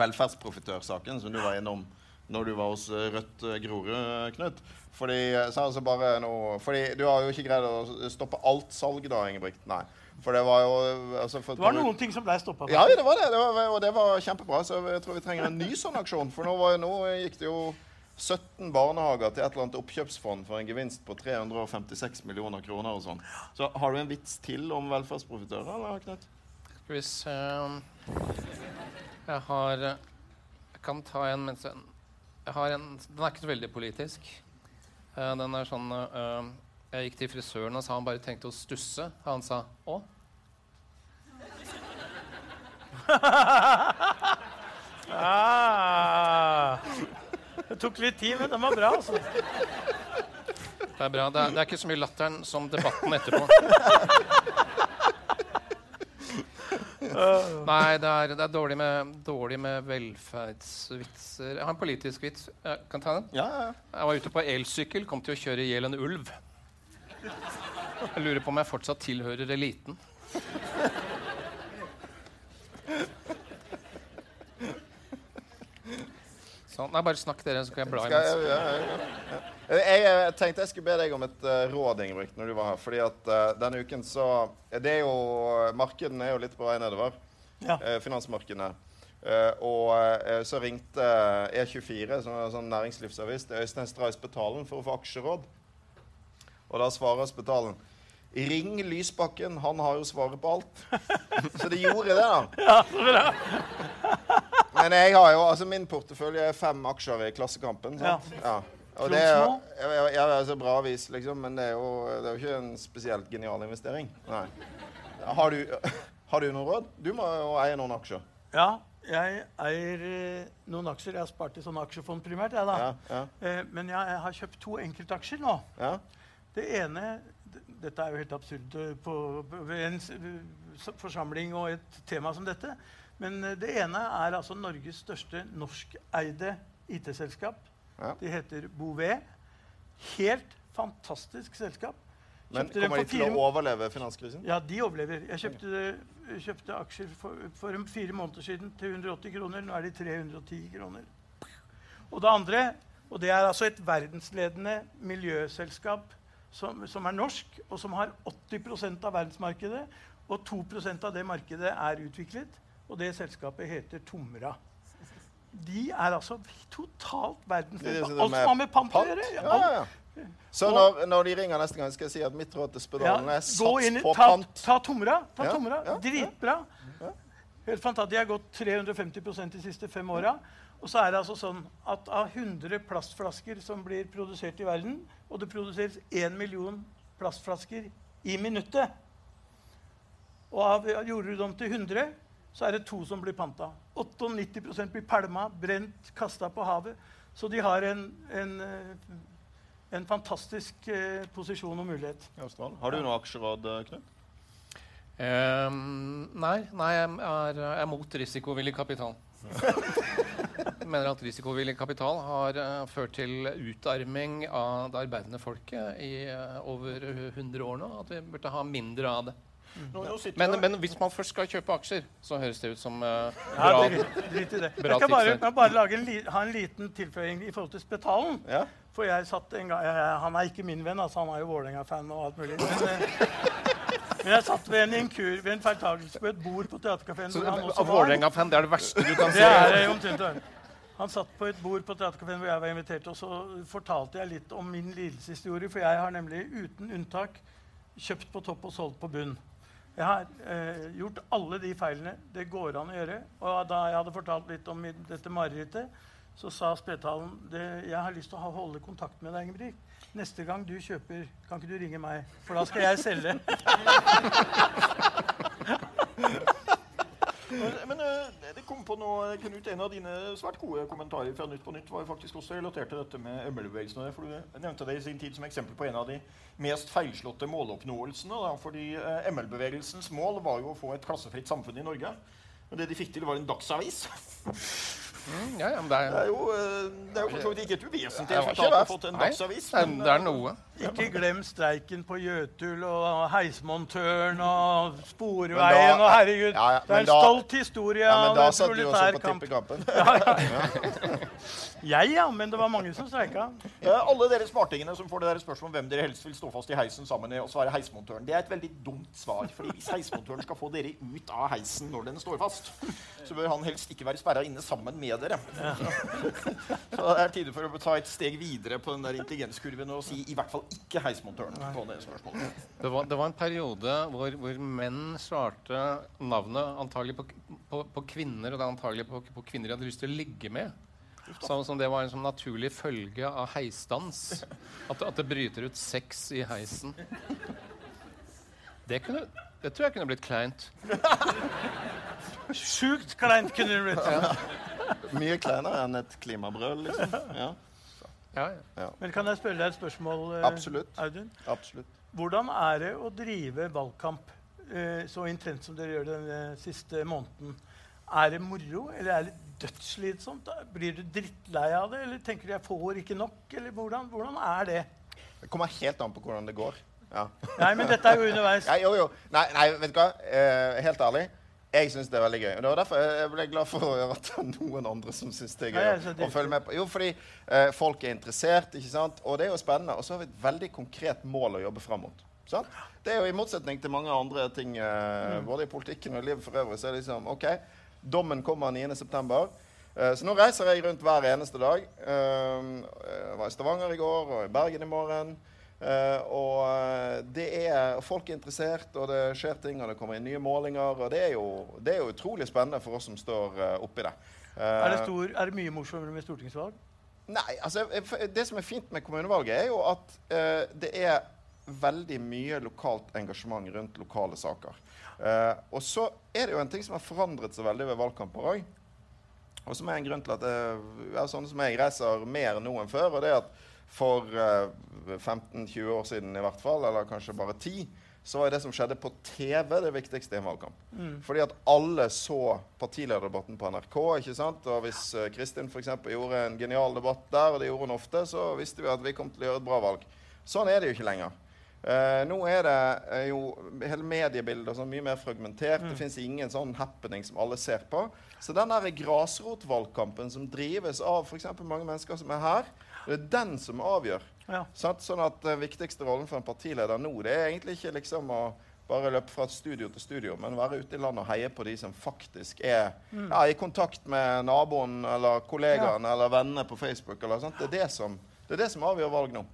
velferdsprofitørsaken som du var innom når du var hos eh, Rødt eh, Grorud, eh, Knut. Fordi, så altså bare nå, fordi du har jo ikke greid å stoppe alt salg da, Ingebrigt. Nei. For det var jo altså, for
Det var noen ting som ble stoppa.
Ja, det var det. det var, og det var kjempebra. Så jeg tror vi trenger en ny sånn aksjon. For nå, var, nå gikk det jo 17 barnehager til et eller annet oppkjøpsfond for en gevinst på 356 millioner kroner og sånn. Så har du en vits til om velferdsprofitører, eller, Knut?
Skal vi se Jeg har Jeg kan ta en mens jeg, jeg har en Den er ikke så veldig politisk. Eh, den er sånn eh, Jeg gikk til frisøren og sa han bare tenkte å stusse. Han sa å?
Ah, det tok litt tid, men den var bra. altså.
Det er bra. Det er, det er ikke så mye latteren som debatten etterpå. Nei, det er, det er dårlig, med, dårlig med velferdsvitser. Jeg har en politisk vits. Jeg kan ta den?
Ja, ja.
Jeg var ute på elsykkel, kom til å kjøre i hjel en ulv. Jeg lurer på om jeg fortsatt tilhører eliten. Sånn. Nei, bare snakk dere, så kan jeg bla
Skal
imens.
Jeg, ja, ja, ja. Jeg, tenkte jeg skulle be deg om et eh, råd, Ingebrigt, når du var her. Fordi at eh, denne uken så Det er jo Markedene er jo litt på vei nedover.
Ja.
eh, finansmarkedene. Eh, og eh, så ringte E24, som er en sånn næringslivsavis, til Øystein Stray Spetalen for å få aksjeråd. Og da svarer Spetalen Ring Lysbakken, han har jo svaret på alt. Så de gjorde det, da. Ja, Men jeg har jo, altså min portefølje er fem aksjer i Klassekampen. sant? Ja. Og det er jo ja, ja, ja, altså bra avis, liksom, men det er, jo, det er jo ikke en spesielt genial investering. Nei. Har du, har du noe råd? Du må jo eie noen aksjer.
Ja, jeg eier eh, noen aksjer. Jeg har spart i sånne aksjefond primært. Jeg, da.
Ja, ja,
Eh, men jeg har kjøpt to enkeltaksjer nå.
ja.
Det ene Dette er jo helt absurd eh, på, ved en forsamling og et tema som dette. Men det ene er altså Norges største norskeide IT-selskap.
Ja.
De heter Bouvet. Helt fantastisk selskap. Kjøpte Men
kommer de til å overleve finanskrisen?
Ja, de overlever. Jeg kjøpte, kjøpte aksjer for, for fire måneder siden til 180 kroner. Nå er de 310 kroner. Og det andre, og det er altså et verdensledende miljøselskap som, som er norsk, og som har 80% av verdensmarkedet. Og 2% av det markedet er utviklet. Og det selskapet heter Tomra. De er altså totalt
Det er
verdensledende. Alt som har med pant å gjøre.
Ja, ja. Så når, når de ringer neste gang, skal jeg si at mitt råd til spedalen er
gå
sats
inn
på
ta,
pant.
Ta Tomra. Ta tomra. Dritbra. Helt fantastisk. De har gått 350% de siste fem åra. Og så er det altså sånn at av 100 plastflasker som blir produsert i verden, og det produseres 1 million plastflasker i minuttet Og av, gjorde du dem til 100, så er det to som blir panta. 98% blir pælma, brent, kasta på havet. Så de har en, en, eh, en fantastisk eh, posisjon og mulighet.
Har du noe aksjeråd, eh, Knut?
Ehm, nei, nei, jeg er, jeg er mot risikovillig kapital. Jeg mener at risikovillig kapital har uh, ført til utarming av det arbeidende folket i uh, over 100 år nå. At vi burde ha mindre av det.
Nå, nå
Men, men hvis man først skal kjøpe aksjer, så høres det ut som
Ja,
bra.
drit i det.
Bra
Jeg kan bare, jeg kan bare lage en, li, ha en liten tilføying i forhold til Spetalen.
Ja?
For jeg satt en gang, jeg, Han er ikke min venn, altså, han er jo Vålerenga-fan og alt mulig. Men, eh, men jeg satt ved en inkur, ved en feiltagelse på et bord på Theatercaféen.
Vålerenga-fan, det er det verste du kan
Det
si.
er det omtrent. det. Han satt på et bord på Theatercaféen hvor jeg var invitert, og så fortalte jeg litt om min lidelseshistorie. For jeg har nemlig uten unntak kjøpt på topp og solgt på bunn. Jeg har eh, gjort alle de feilene det går an å gjøre. Og da jeg hadde fortalt litt om dette marerittet, så sa Spetalen det, jeg har lyst til å holde kontakt med deg, Ingebrigt. Neste gang du kjøper, kan ikke du ringe meg? For da skal jeg selge.
Men, men eh, det kom på nå, Knut, En av dine svært gode kommentarer fra Nytt på Nytt var faktisk også relatert til dette med ML-bevegelsen. og for Du nevnte det i sin tid som eksempel på en av de mest feilslåtte måloppnåelsene. Da, fordi eh, ML-bevegelsens mål var jo å få et klassefritt samfunn i Norge. Men det de fikk til, var en dagsavis.
Mm, ja, ja, men det
Det
er,
er jo, eh, det er jo for så vidt ikke et uvesentlig
jeg har ikke
resultat å
verst.
få en dagsavis.
er,
men,
det er
eh,
noe.
Ikke glem streiken på Jøtul og heismontøren og Sporveien
da-
og herregud.
Ja, ja,
det er en
da-
stolt historie
Ja, men
av
da satt du også på tippekampen.
Jeg, ja, men det var mange som streika.
Alle dere smartingene som får det der spørsmålet om hvem dere helst vil stå fast i heisen sammen med, og svare heismontøren, det er et veldig dumt svar. fordi hvis heismontøren skal få dere ut av heisen når den står fast, så bør han helst ikke være sperra inne sammen med dere. så det er tide for å ta et steg videre på den der intelligenskurven og si i hvert fall ikke heismontøren på det spørsmålet.
Det var, det var en periode hvor, hvor menn svarte navnet antagelig på, på, på kvinner, og det er antagelig på, på kvinner de hadde lyst til å ligge med. Som, som det var en sånn naturlig følge av heisdans. At, at det bryter ut sex i heisen. Det, kunne, det tror jeg kunne blitt kleint.
Sjukt kleint kunne det blitt.
Mye kleinere enn et klimabrøl, liksom. Ja,
Ja, ja.
Men kan jeg spørre deg et spørsmål, eh,
Absolutt.
Audun?
absolutt.
Hvordan er det å drive valgkamp eh, så intenst som dere gjør den siste måneden, er det moro, eller er det dødsslitsomt? Blir du drittlei av det, eller tenker du jeg får ikke nok? Eller hvordan, hvordan er det?
Det kommer helt an på hvordan det går. Ja.
Nei, men dette er jo underveis.
Nei, jo, jo. Nei, nei, vet du hva? Eh, helt ærlig. Jeg syns det er veldig gøy. Og det var derfor jeg ble glad for å høre at det er noen andre som syns det er gøy.
Ja,
å følge med på. Jo, fordi eh, folk er interessert, ikke sant? og det er jo spennende. Og så har vi et veldig konkret mål å jobbe fram mot. Sant? Det er jo i motsetning til mange andre ting, eh, både i politikken og i livet for øvrig, så er det liksom OK, dommen kommer 9.9. Uh, så nå reiser jeg rundt hver eneste dag. Eh, jeg var i Stavanger i går og i Bergen i morgen. Eh, og eh, det er, folk er interessert, og det skjer ting, og det kommer inn nye målinger. Og det er jo, det er jo utrolig spennende for oss som står uh, oppi det. Uh,
Er det, stor, er det mye morsommere med stortingsvalg?
Nei, altså Det som er fint med kommunevalget, er jo at uh, det er veldig mye lokalt engasjement rundt lokale saker. Og så er det jo en ting som har forandret seg veldig ved valgkamper òg. Og som er en grunn til at det, er sånne som jeg reiser mer nå enn før. Og det er at for eh, 15-20 år siden i hvert fall, eller kanskje bare 10, så var det som skjedde på TV, det viktigste i en valgkamp. Fordi at alle så partilederdebatten på NRK. ikke sant? Og hvis eh, Kristin eksempel, gjorde en genial debatt der, og det gjorde hun ofte, så visste vi at vi kom til å gjøre et bra valg. Sånn er det jo ikke lenger. Uh, nå er det uh, jo hele mediebildet sånn, mye mer fragmentert. Det fins ingen sånn happening som alle ser på. Så den grasrotvalgkampen som drives av f.eks. mange mennesker som er her, det er den som avgjør.
Ja.
Sånn at Den viktigste rollen for en partileder nå det er egentlig ikke liksom å bare løpe fra studio til studio, men være ute i landet og heie på de som faktisk er ja, i kontakt med naboen eller kollegaen eller vennene på Facebook. Eller, sånt. Det, er det, som, det er det som avgjør valg nå.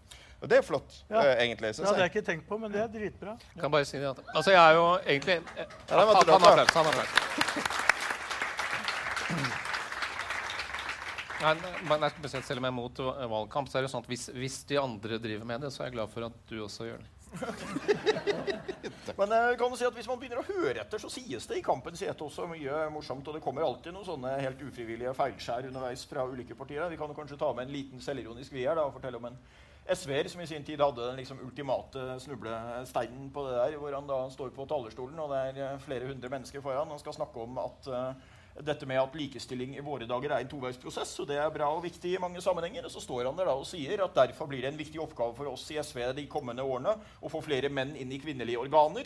Og det er flott,
Ja.
uh, egentlig.
Det
har
hadde
jeg.
ikke tenkt på, men det er dritbra.
Kan bare si det Altså, jeg er jo egentlig
Ja,
Han har applaus. Han har applaus. Nei, men si selv om jeg er mot eh, valgkamp, så er det sånn at hvis, hvis de andre driver med det, så er jeg glad for at du også gjør det.
Men kan du si at hvis man begynner å høre etter, så sies det i kampens hete også mye morsomt. Og det kommer alltid noen sånne helt ufrivillige feilskjær underveis fra ulike partier. Vi kan jo kanskje ta med en liten selvironisk vi og fortelle om en SV-er som i sin tid hadde den liksom ultimate snublesteinen på det der, hvor han da står på talerstolen, og det er eh, flere hundre mennesker foran. og skal snakke om at eh, dette med at likestilling i våre dager er en toveisprosess, og det er bra og viktig i mange sammenhenger. Og så står han der da og sier at derfor blir det en viktig oppgave for oss i SV de kommende årene å få flere menn inn i kvinnelige organer.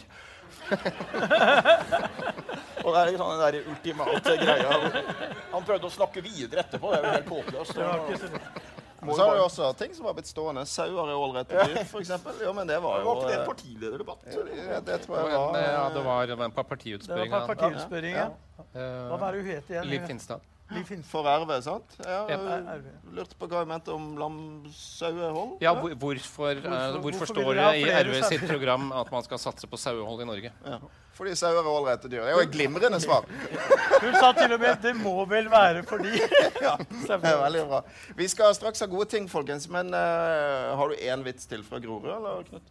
og det er liksom den der ultimate greia. Han prøvde å snakke videre etterpå. Det er jo helt håpløst.
Ikke så
har du også ting som har blitt stående. Sauer er ålreite dyr, f.eks. Jo, men det var jo
var ikke det en
eh,
partilederdebatt?
det, det tror jeg var
ja, det
eh,
var det var en
Det var
partiutspørring.
par- partiutspørringen.
Eh,
Hva var det hun het igjen?
Liv Finstad.
Liv Finstad.
for RV, sant? Ja,
Ja.
jeg Lurte på hva jeg mente om lamsauehold.
Ja, hvorfor, eh,
Hvorfor-
uh,
hvorfor
står det i RV sitt program at man skal satse på sauehold i Norge?
Ja. Fordi sauer er ålreite dyr. Det er jo et glimrende svar.
Hun sa til og med 'det må vel være fordi'.
Det er veldig bra. Vi skal straks ha gode ting, folkens. Men uh, har du én vits til fra Grorud, eller, Knut?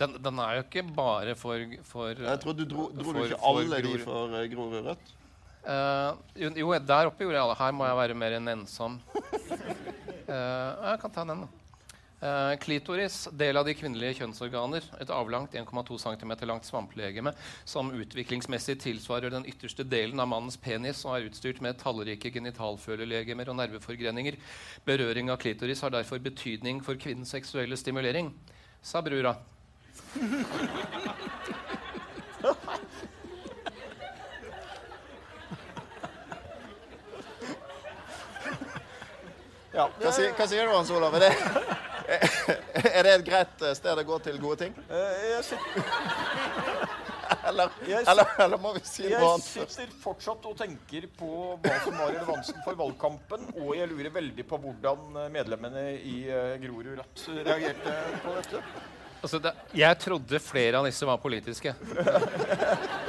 Den, den er jo ikke bare for, for
Jeg tror du dro, dro
for-
du ikke
for
alle de for eh, Grorud Rødt?
Eh, jo, der oppe gjorde jeg alle. Her må jeg være mer enn ensom. Uh, jeg kan ta den, da. Uh, klitoris, del av de kvinnelige kjønnsorganer. Et avlangt 1,2 cm langt svamplegeme som utviklingsmessig tilsvarer den ytterste delen av mannens penis og er utstyrt med tallrike genitalfølelegemer og nerveforgreninger. Berøring av klitoris har derfor betydning for kvinnens seksuelle stimulering, sa brura.
Ja. Hva, sier, hva sier du, Hans Olav? Er det, er det et greit eh, sted å gå til gode ting?
Eh, Jeg
Eller,
Jeg-
eller, eller må vi si noe
jeg sitter fortsatt og tenker på hva som var relevansen for valgkampen, og jeg lurer veldig på hvordan medlemmene i eh, Grorud Rødt reagerte på dette.
Altså, det, jeg trodde flere av disse var politiske.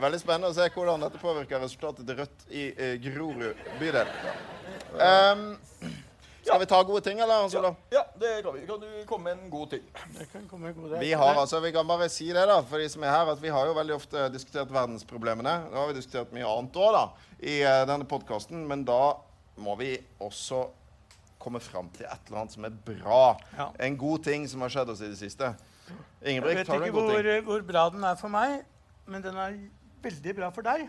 Det er veldig spennende å se hvordan dette påvirker resultatet til Rødt i eh, Grorud bydel. Um, skal vi ta gode ting, eller, Hans Olav?
Ja, det kan vi. Kan du komme med en god ting?
Det kan komme en god ting.
Vi har altså, vi kan bare si det da, for de som er her, at vi har jo veldig ofte diskutert verdensproblemene. Nå har vi diskutert mye annet òg da, i uh, denne podkasten, men da må vi også komme fram til et eller annet som er bra.
Ja.
En god ting som har skjedd oss i det siste.
Jeg
Ingebrigt,
vet
har du en god
hvor,
ting?
hvor bra den er for meg, men den er veldig bra for deg.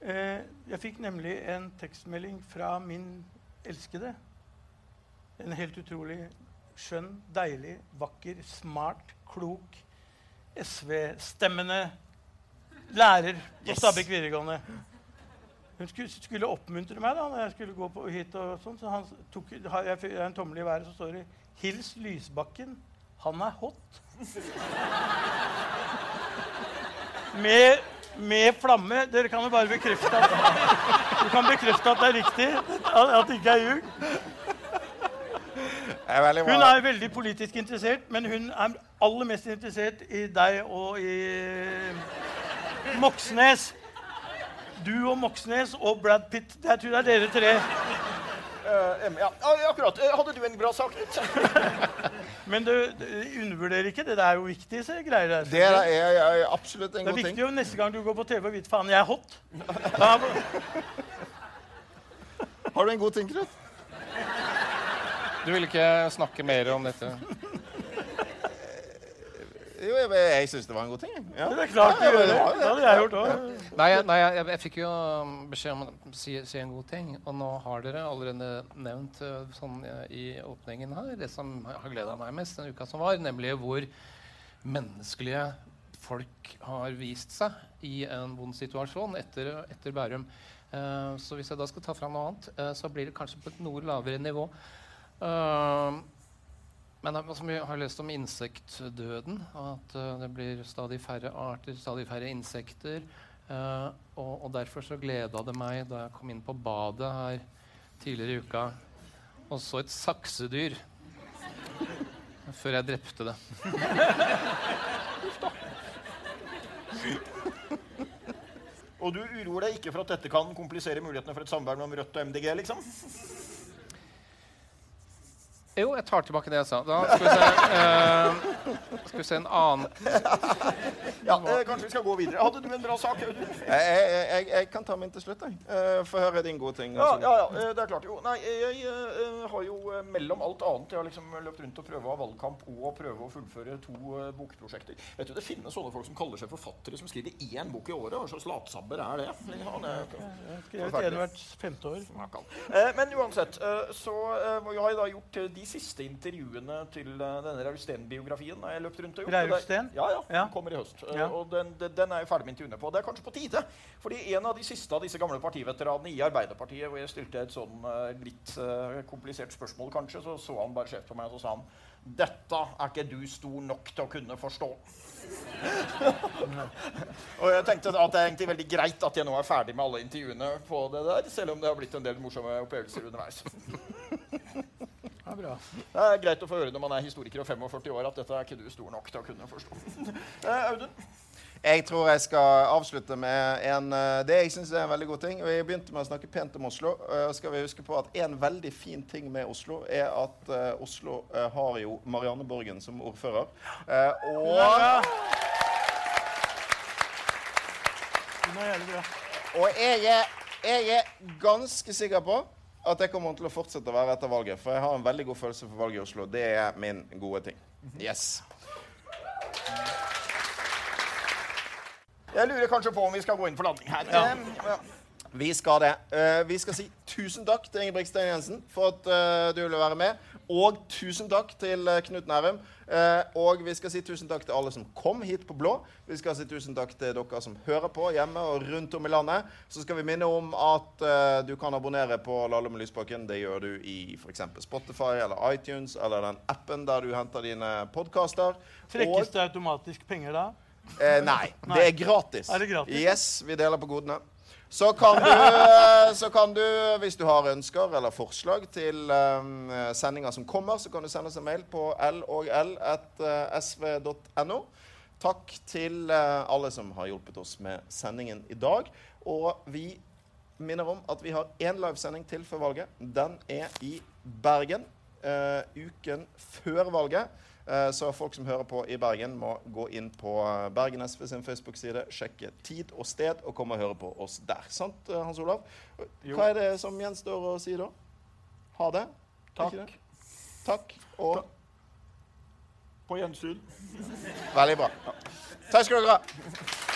Eh, jeg fikk nemlig en tekstmelding fra min elskede. En helt utrolig skjønn, deilig, vakker, smart, klok, SV-stemmende lærer på
Yes.
Stabekk videregående. Hun skulle, skulle oppmuntre meg da når jeg skulle gå på hit. og sånn, så han tok, jeg har en tommel i været, så står det 'Hils Lysbakken. Han er hot'. Med, med flamme. Dere kan jo bare bekrefte at, du kan bekrefte at det er riktig. At, det ikke er ljug. Hun er veldig politisk interessert, men hun er aller mest interessert i deg og i Moxnes. Du og Moxnes og Brad Pitt. Jeg tror det er dere tre.
Uh, ja, ja, akkurat. Eh, hadde du en bra sak?
Men du, du undervurderer ikke. Det er jo viktig så greier. der.
Det er, er, er absolutt en
Det er
god
viktig
ting.
jo neste gang du går på TV og vite faen, jeg er hot. Da,
Har du en god ting, Knut?
Du vil ikke snakke mer om dette?
Jo, jeg, jeg syns det var en god ting. Ja.
det er klart du
Ja,
gjør
det
det.
det.
Det hadde jeg gjort òg.
Nei, nei jeg, jeg fikk jo beskjed om å si, si en god ting. Og nå har dere allerede nevnt uh, sånn uh, i åpningen her det som har gleda meg mest den uka som var, nemlig hvor menneskelige folk har vist seg i en vond situasjon etter, etter Bærum. Uh, så hvis jeg da skal ta fram noe annet, uh, så blir det kanskje på et noe lavere nivå. Uh, men det er- vi har lest om insektdøden, at eh, det blir stadig færre arter, stadig færre insekter. Uh, og, og derfor så gleda det meg da jeg kom inn på badet her tidligere i uka og så et saksedyr. Før jeg drepte det.
Og du uroer deg ikke for at dette kan komplisere mulighetene for et samarbeid mellom Rødt og MDG? liksom?
Jo, jeg tar tilbake det jeg sa. Da skal vi se, uh, skal vi se en annen
Ja, eh, Kanskje vi skal gå videre. Hadde du en bra sak?
Jeg, jeg, jeg, jeg kan ta min til slutt. Uh, Eh, Få høre din gode ting.
Ja,
altså.
ja, ja, eh, det er klart. Jo, nei, jeg eh, har jo mellom alt annet Jeg har liksom løpt rundt og prøvd å ha valgkamp og prøve å fullføre to bokprosjekter. Vet du, Det finnes sånne folk som kaller seg forfattere, som skriver én bok i året. Hva slags latsabber er det? Ja, det
Skrevet en hvert femte år.
Eh, men uansett, så har jeg da gjort de siste intervjuene til eh, denne Rausten-biografien. har jeg løpt rundt og gjort. det-
Rausten?
Ja, ja. Den kommer i høst. Eh,
Ja.
og den, den, er jeg ferdig med intervjuene på. Det er kanskje på tide. Fordi en av de siste av disse gamle partiveteranene i Arbeiderpartiet, hvor jeg stilte et sånn eh, litt eh, komplisert spørsmål, kanskje, så så han bare skjevt på meg og så sa han dette er ikke du stor nok til å kunne forstå. og jeg tenkte at det er egentlig veldig greit at jeg nå er ferdig med alle intervjuene på det der, selv om det har blitt en del morsomme opplevelser underveis.
Bra.
Det er greit å få høre når man er historiker og 45 år, at dette er ikke du stor nok til å kunne forstå. Eh, Audun?
Jeg tror jeg skal avslutte med en, eh, det jeg syns er en veldig god ting. Vi begynte med å snakke pent om Oslo. Uh, skal vi huske på at En veldig fin ting med Oslo er at Oslo har jo Marianne Borgen som ordfører. Eh, og,
Ja. Er jævlig bra.
og jeg, er, jeg er ganske sikker på at det kommer til å fortsette å være etter valget. For jeg har en veldig god følelse for valget i Oslo. Det er min gode ting. Yes.
Jeg lurer kanskje på om vi skal gå inn for landing her.
Ja.
Vi skal det. Eh, vi skal si tusen takk til Ingebrigt Stein Jensen for at eh, du ville være med. Og tusen takk til eh, Knut Nærum. Eh, og vi skal si tusen takk til alle som kom hit på Blå. Vi skal si tusen takk til dere som hører på hjemme og rundt om i landet. Så skal vi minne om at eh, du kan abonnere på Lalle med Lysbakken. Det gjør du i f.eks. Spotify eller iTunes eller den appen der du henter dine podkaster.
Trekkes det automatisk penger da?
Eh, nei,
Nei.
det er gratis.
Er det gratis?
Yes, vi deler på godene. Så kan du, så kan du hvis du har ønsker eller forslag til um, sendinger som kommer, så kan du sende oss en mail på logl.sv.no. Takk til uh, alle som har hjulpet oss med sendingen i dag. Og vi minner om at vi har én livesending til før valget. Den er i Bergen uh, uken før valget. Eh, Så folk som hører på i Bergen, må gå inn på eh, Bergen SV sin Facebook-side, sjekke tid og sted og komme og høre på oss der. Sant, eh, Hans Olav? Hva er det som gjenstår å si da? Ha det.
Takk.
Takk. Og
På gjensyn.
veldig bra. Takk skal dere ha.